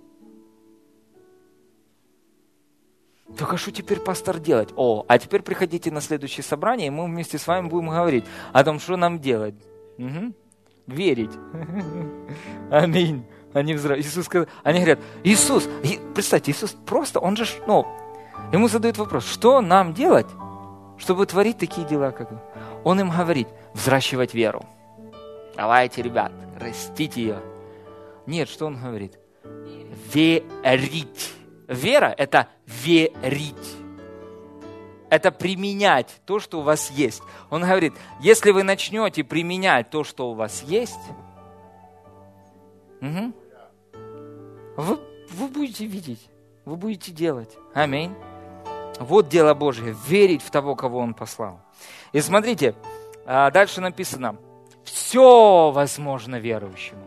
A: Только что теперь пастор делать? О, а теперь приходите на следующее собрание, и мы вместе с вами будем говорить о том, что нам делать. Угу. Верить. *laughs* Аминь. Они, взра... Иисус сказал... Они говорят, Иисус, представьте, Иисус просто, он же, ну, ему задают вопрос, что нам делать, чтобы творить такие дела, как он им говорит, взращивать веру. Давайте, ребят, растите ее. Нет, что он говорит? Верить. Вера – это верить. Это применять то, что у вас есть. Он говорит, если вы начнете применять то, что у вас есть, угу, вы, вы будете видеть, вы будете делать. Аминь. Вот дело Божье, верить в того, кого Он послал. И смотрите, а, дальше написано, все возможно верующему.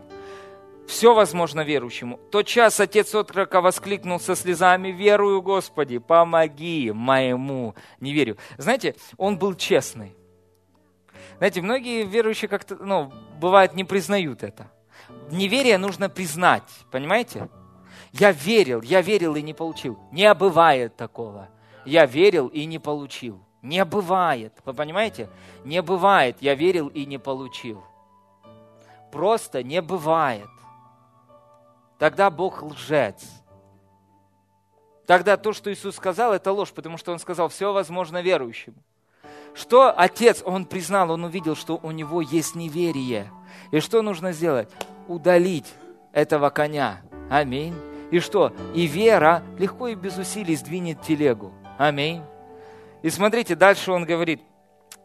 A: Все возможно верующему. Тот час отец отрока воскликнул со слезами, «Верую, Господи, помоги моему неверию». Знаете, он был честный. Знаете, многие верующие как-то, ну, бывает, не признают это. Неверие нужно признать, понимаете? Я верил, я верил и не получил. Не бывает такого. Я верил и не получил. Не бывает. Вы понимаете? Не бывает. Я верил и не получил. Просто не бывает тогда Бог лжец. Тогда то, что Иисус сказал, это ложь, потому что Он сказал, все возможно верующему. Что отец, он признал, он увидел, что у него есть неверие. И что нужно сделать? Удалить этого коня. Аминь. И что? И вера легко и без усилий сдвинет телегу. Аминь. И смотрите, дальше он говорит,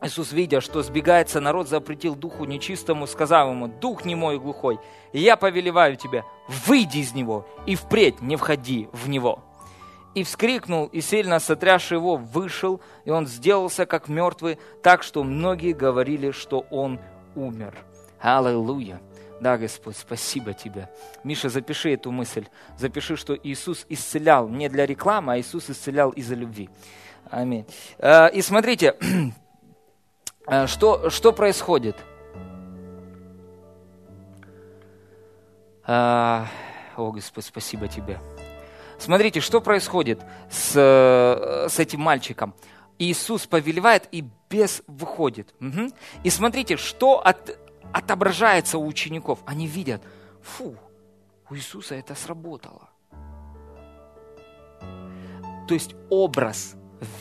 A: Иисус, видя, что сбегается народ, запретил духу нечистому, сказав ему, «Дух не мой глухой, и я повелеваю тебе, выйди из него, и впредь не входи в него». И вскрикнул, и сильно сотрясший его вышел, и он сделался как мертвый, так что многие говорили, что он умер. Аллилуйя! Да, Господь, спасибо Тебе. Миша, запиши эту мысль. Запиши, что Иисус исцелял не для рекламы, а Иисус исцелял из-за любви. Аминь. Э, и смотрите, *clears throat* Э, что, что происходит? А, о, Господь, спасибо Тебе. Смотрите, что происходит с, э, с этим мальчиком. Иисус повелевает, и бес выходит. Угу. И смотрите, что от, отображается у учеников. Они видят, фу, у Иисуса это сработало. То есть образ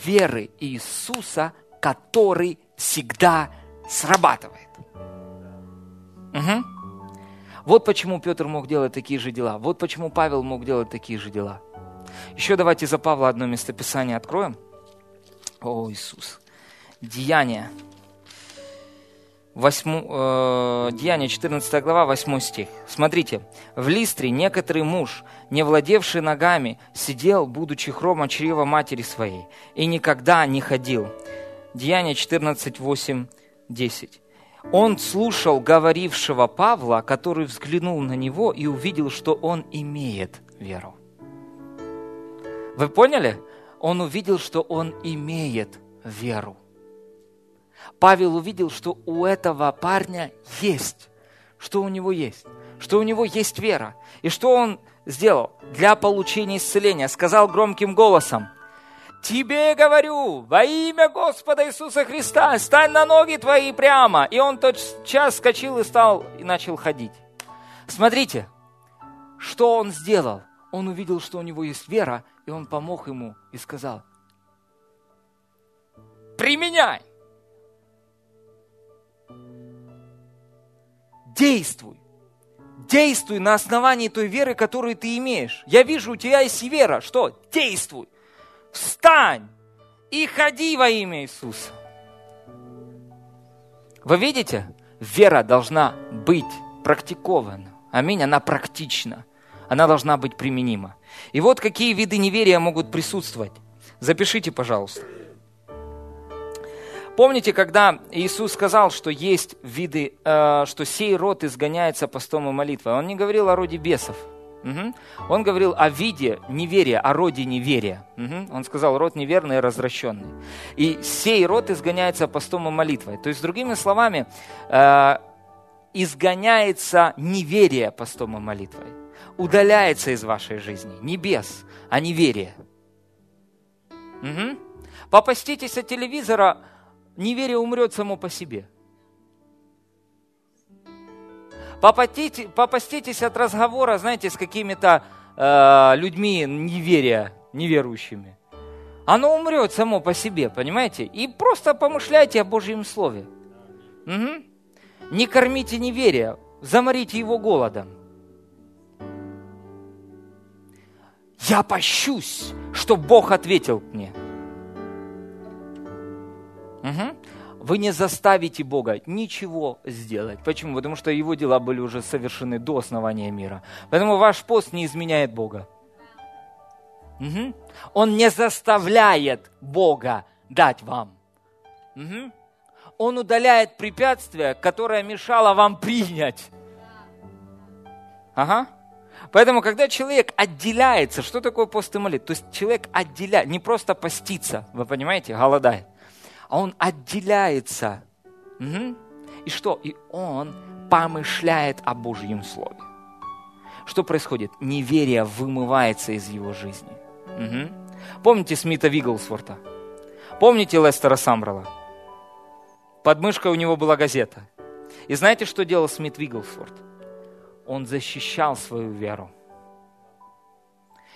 A: веры Иисуса, который всегда срабатывает. Угу. Вот почему Петр мог делать такие же дела. Вот почему Павел мог делать такие же дела. Еще давайте за Павла одно местописание откроем. О, Иисус. Деяния. 8, э, Деяние 14 глава, 8 стих. Смотрите. «В Листре некоторый муж, не владевший ногами, сидел, будучи хрома чрева матери своей, и никогда не ходил». Деяние 14, 8, 10. Он слушал говорившего Павла, который взглянул на него и увидел, что он имеет веру. Вы поняли? Он увидел, что он имеет веру. Павел увидел, что у этого парня есть, что у него есть, что у него есть вера. И что он сделал для получения исцеления? Сказал громким голосом, Тебе говорю, во имя Господа Иисуса Христа, стань на ноги твои прямо. И он тот час скочил и стал и начал ходить. Смотрите, что он сделал? Он увидел, что у него есть вера, и он помог ему и сказал, применяй. Действуй. Действуй на основании той веры, которую ты имеешь. Я вижу, у тебя есть вера. Что? Действуй. Встань и ходи во имя Иисуса. Вы видите? Вера должна быть практикована. Аминь. Она практична. Она должна быть применима. И вот какие виды неверия могут присутствовать. Запишите, пожалуйста. Помните, когда Иисус сказал, что есть виды, э, что сей род изгоняется постом и молитвой? Он не говорил о роде бесов. Угу. Он говорил о виде неверия, о роде неверия. Угу. Он сказал, род неверный и развращенный. И сей род изгоняется постом и молитвой. То есть, другими словами, э, изгоняется неверие постом и молитвой. Удаляется из вашей жизни. Не бес, а неверие. Угу. Попаститесь от телевизора, неверие умрет само по себе. Попаститесь, от разговора, знаете, с какими-то э, людьми неверия, неверующими. Оно умрет само по себе, понимаете? И просто помышляйте о Божьем Слове. Угу. Не кормите неверия, заморите его голодом. Я пощусь, что Бог ответил мне. Угу. Вы не заставите Бога ничего сделать. Почему? Потому что его дела были уже совершены до основания мира. Поэтому ваш пост не изменяет Бога. Угу. Он не заставляет Бога дать вам. Угу. Он удаляет препятствие, которое мешало вам принять. Ага. Поэтому, когда человек отделяется, что такое пост и молитва? То есть человек отделяет, не просто постится, вы понимаете, голодает а он отделяется. Угу. И что? И он помышляет о Божьем Слове. Что происходит? Неверие вымывается из его жизни. Угу. Помните Смита Вигглсворта? Помните Лестера Самбрала? Под мышкой у него была газета. И знаете, что делал Смит Вигглсворт? Он защищал свою веру.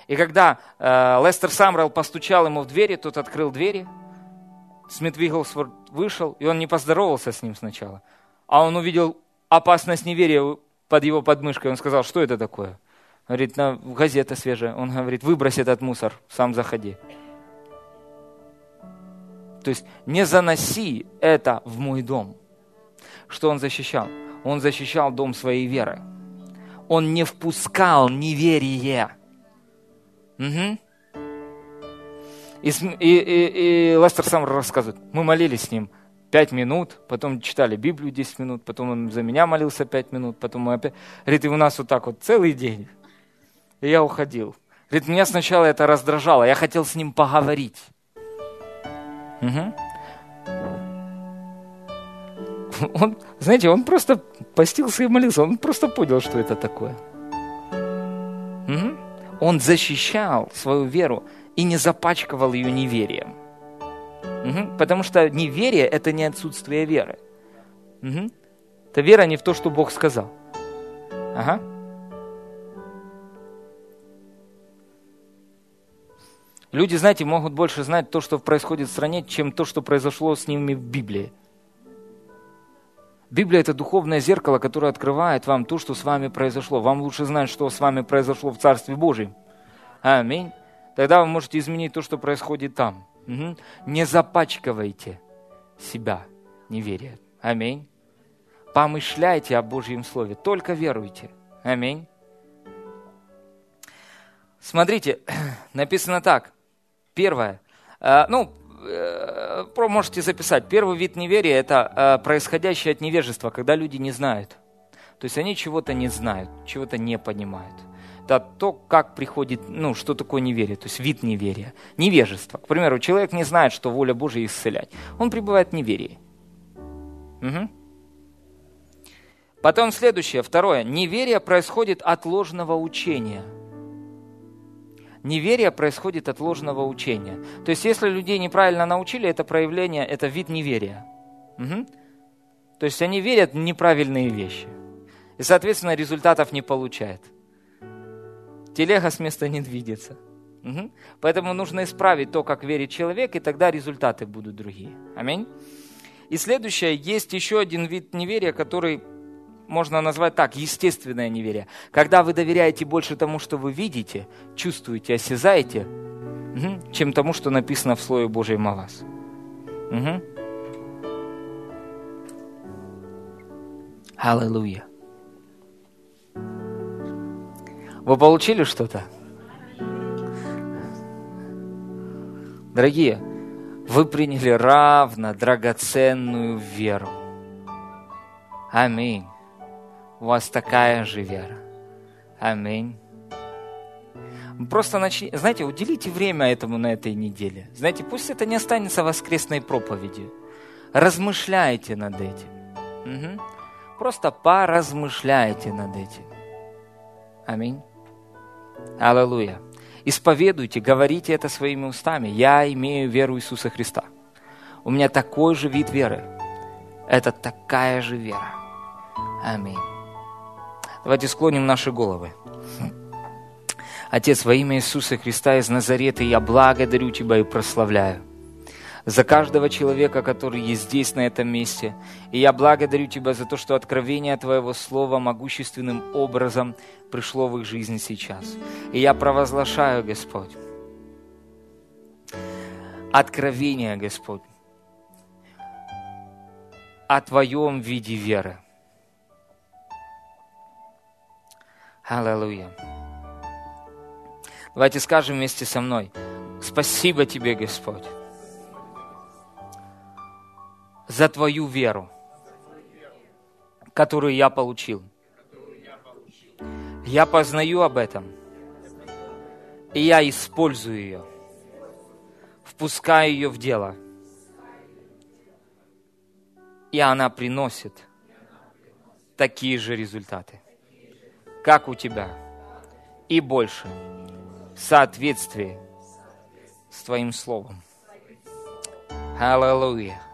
A: И когда э, Лестер Самрал постучал ему в двери, тот открыл двери – Смит Вигглсворт вышел, и он не поздоровался с ним сначала. А он увидел опасность неверия под его подмышкой. Он сказал, что это такое? Говорит, на, газета свежая. Он говорит, выбрось этот мусор, сам заходи. То есть не заноси это в мой дом. Что он защищал? Он защищал дом своей веры. Он не впускал неверие. Угу. И, и, и, и сам рассказывает, мы молились с ним пять минут, потом читали Библию 10 минут, потом он за меня молился пять минут, потом мы опять... Говорит, и у нас вот так вот целый день. И я уходил. Говорит, меня сначала это раздражало, я хотел с ним поговорить. Угу. Он, знаете, он просто постился и молился, он просто понял, что это такое. Угу. Он защищал свою веру и не запачкивал ее неверием. Угу. Потому что неверие – это не отсутствие веры. Угу. Это вера не в то, что Бог сказал. Ага. Люди, знаете, могут больше знать то, что происходит в стране, чем то, что произошло с ними в Библии. Библия – это духовное зеркало, которое открывает вам то, что с вами произошло. Вам лучше знать, что с вами произошло в Царстве Божьем. Аминь. Тогда вы можете изменить то, что происходит там. Угу. Не запачкивайте себя неверие. Аминь. Помышляйте о Божьем Слове, только веруйте. Аминь. Смотрите, *clears throat* написано так. Первое. Э, ну, э, можете записать. Первый вид неверия – это э, происходящее от невежества, когда люди не знают. То есть они чего-то не знают, чего-то не понимают. Это то, как приходит, ну, что такое неверие, то есть вид неверия. Невежество. К примеру, человек не знает, что воля Божия исцелять. Он пребывает в неверии. Угу. Потом следующее, второе. Неверие происходит от ложного учения – неверие происходит от ложного учения. То есть, если людей неправильно научили, это проявление, это вид неверия. Угу. То есть, они верят в неправильные вещи. И, соответственно, результатов не получают. Телега с места не двигается. Угу. Поэтому нужно исправить то, как верит человек, и тогда результаты будут другие. Аминь. И следующее, есть еще один вид неверия, который можно назвать так, естественное неверие. Когда вы доверяете больше тому, что вы видите, чувствуете, осязаете, чем тому, что написано в Слове Божьем о вас. Угу. Аллилуйя. Вы получили что-то? Дорогие, вы приняли равно драгоценную веру. Аминь у вас такая же вера. Аминь. Просто начните, знаете, уделите время этому на этой неделе. Знаете, пусть это не останется воскресной проповедью. Размышляйте над этим. Угу. Просто поразмышляйте над этим. Аминь. Аллилуйя. Исповедуйте, говорите это своими устами. Я имею веру Иисуса Христа. У меня такой же вид веры. Это такая же вера. Аминь. Давайте склоним наши головы. Отец, во имя Иисуса Христа из Назарета, я благодарю Тебя и прославляю за каждого человека, который есть здесь, на этом месте. И я благодарю Тебя за то, что откровение Твоего Слова могущественным образом пришло в их жизнь сейчас. И я провозглашаю, Господь, откровение, Господь, о Твоем виде веры – Аллилуйя. Давайте скажем вместе со мной. Спасибо тебе, Господь, за твою веру, которую я получил. Я познаю об этом, и я использую ее, впускаю ее в дело, и она приносит такие же результаты как у тебя, и больше, в соответствии с Твоим Словом. Аллилуйя.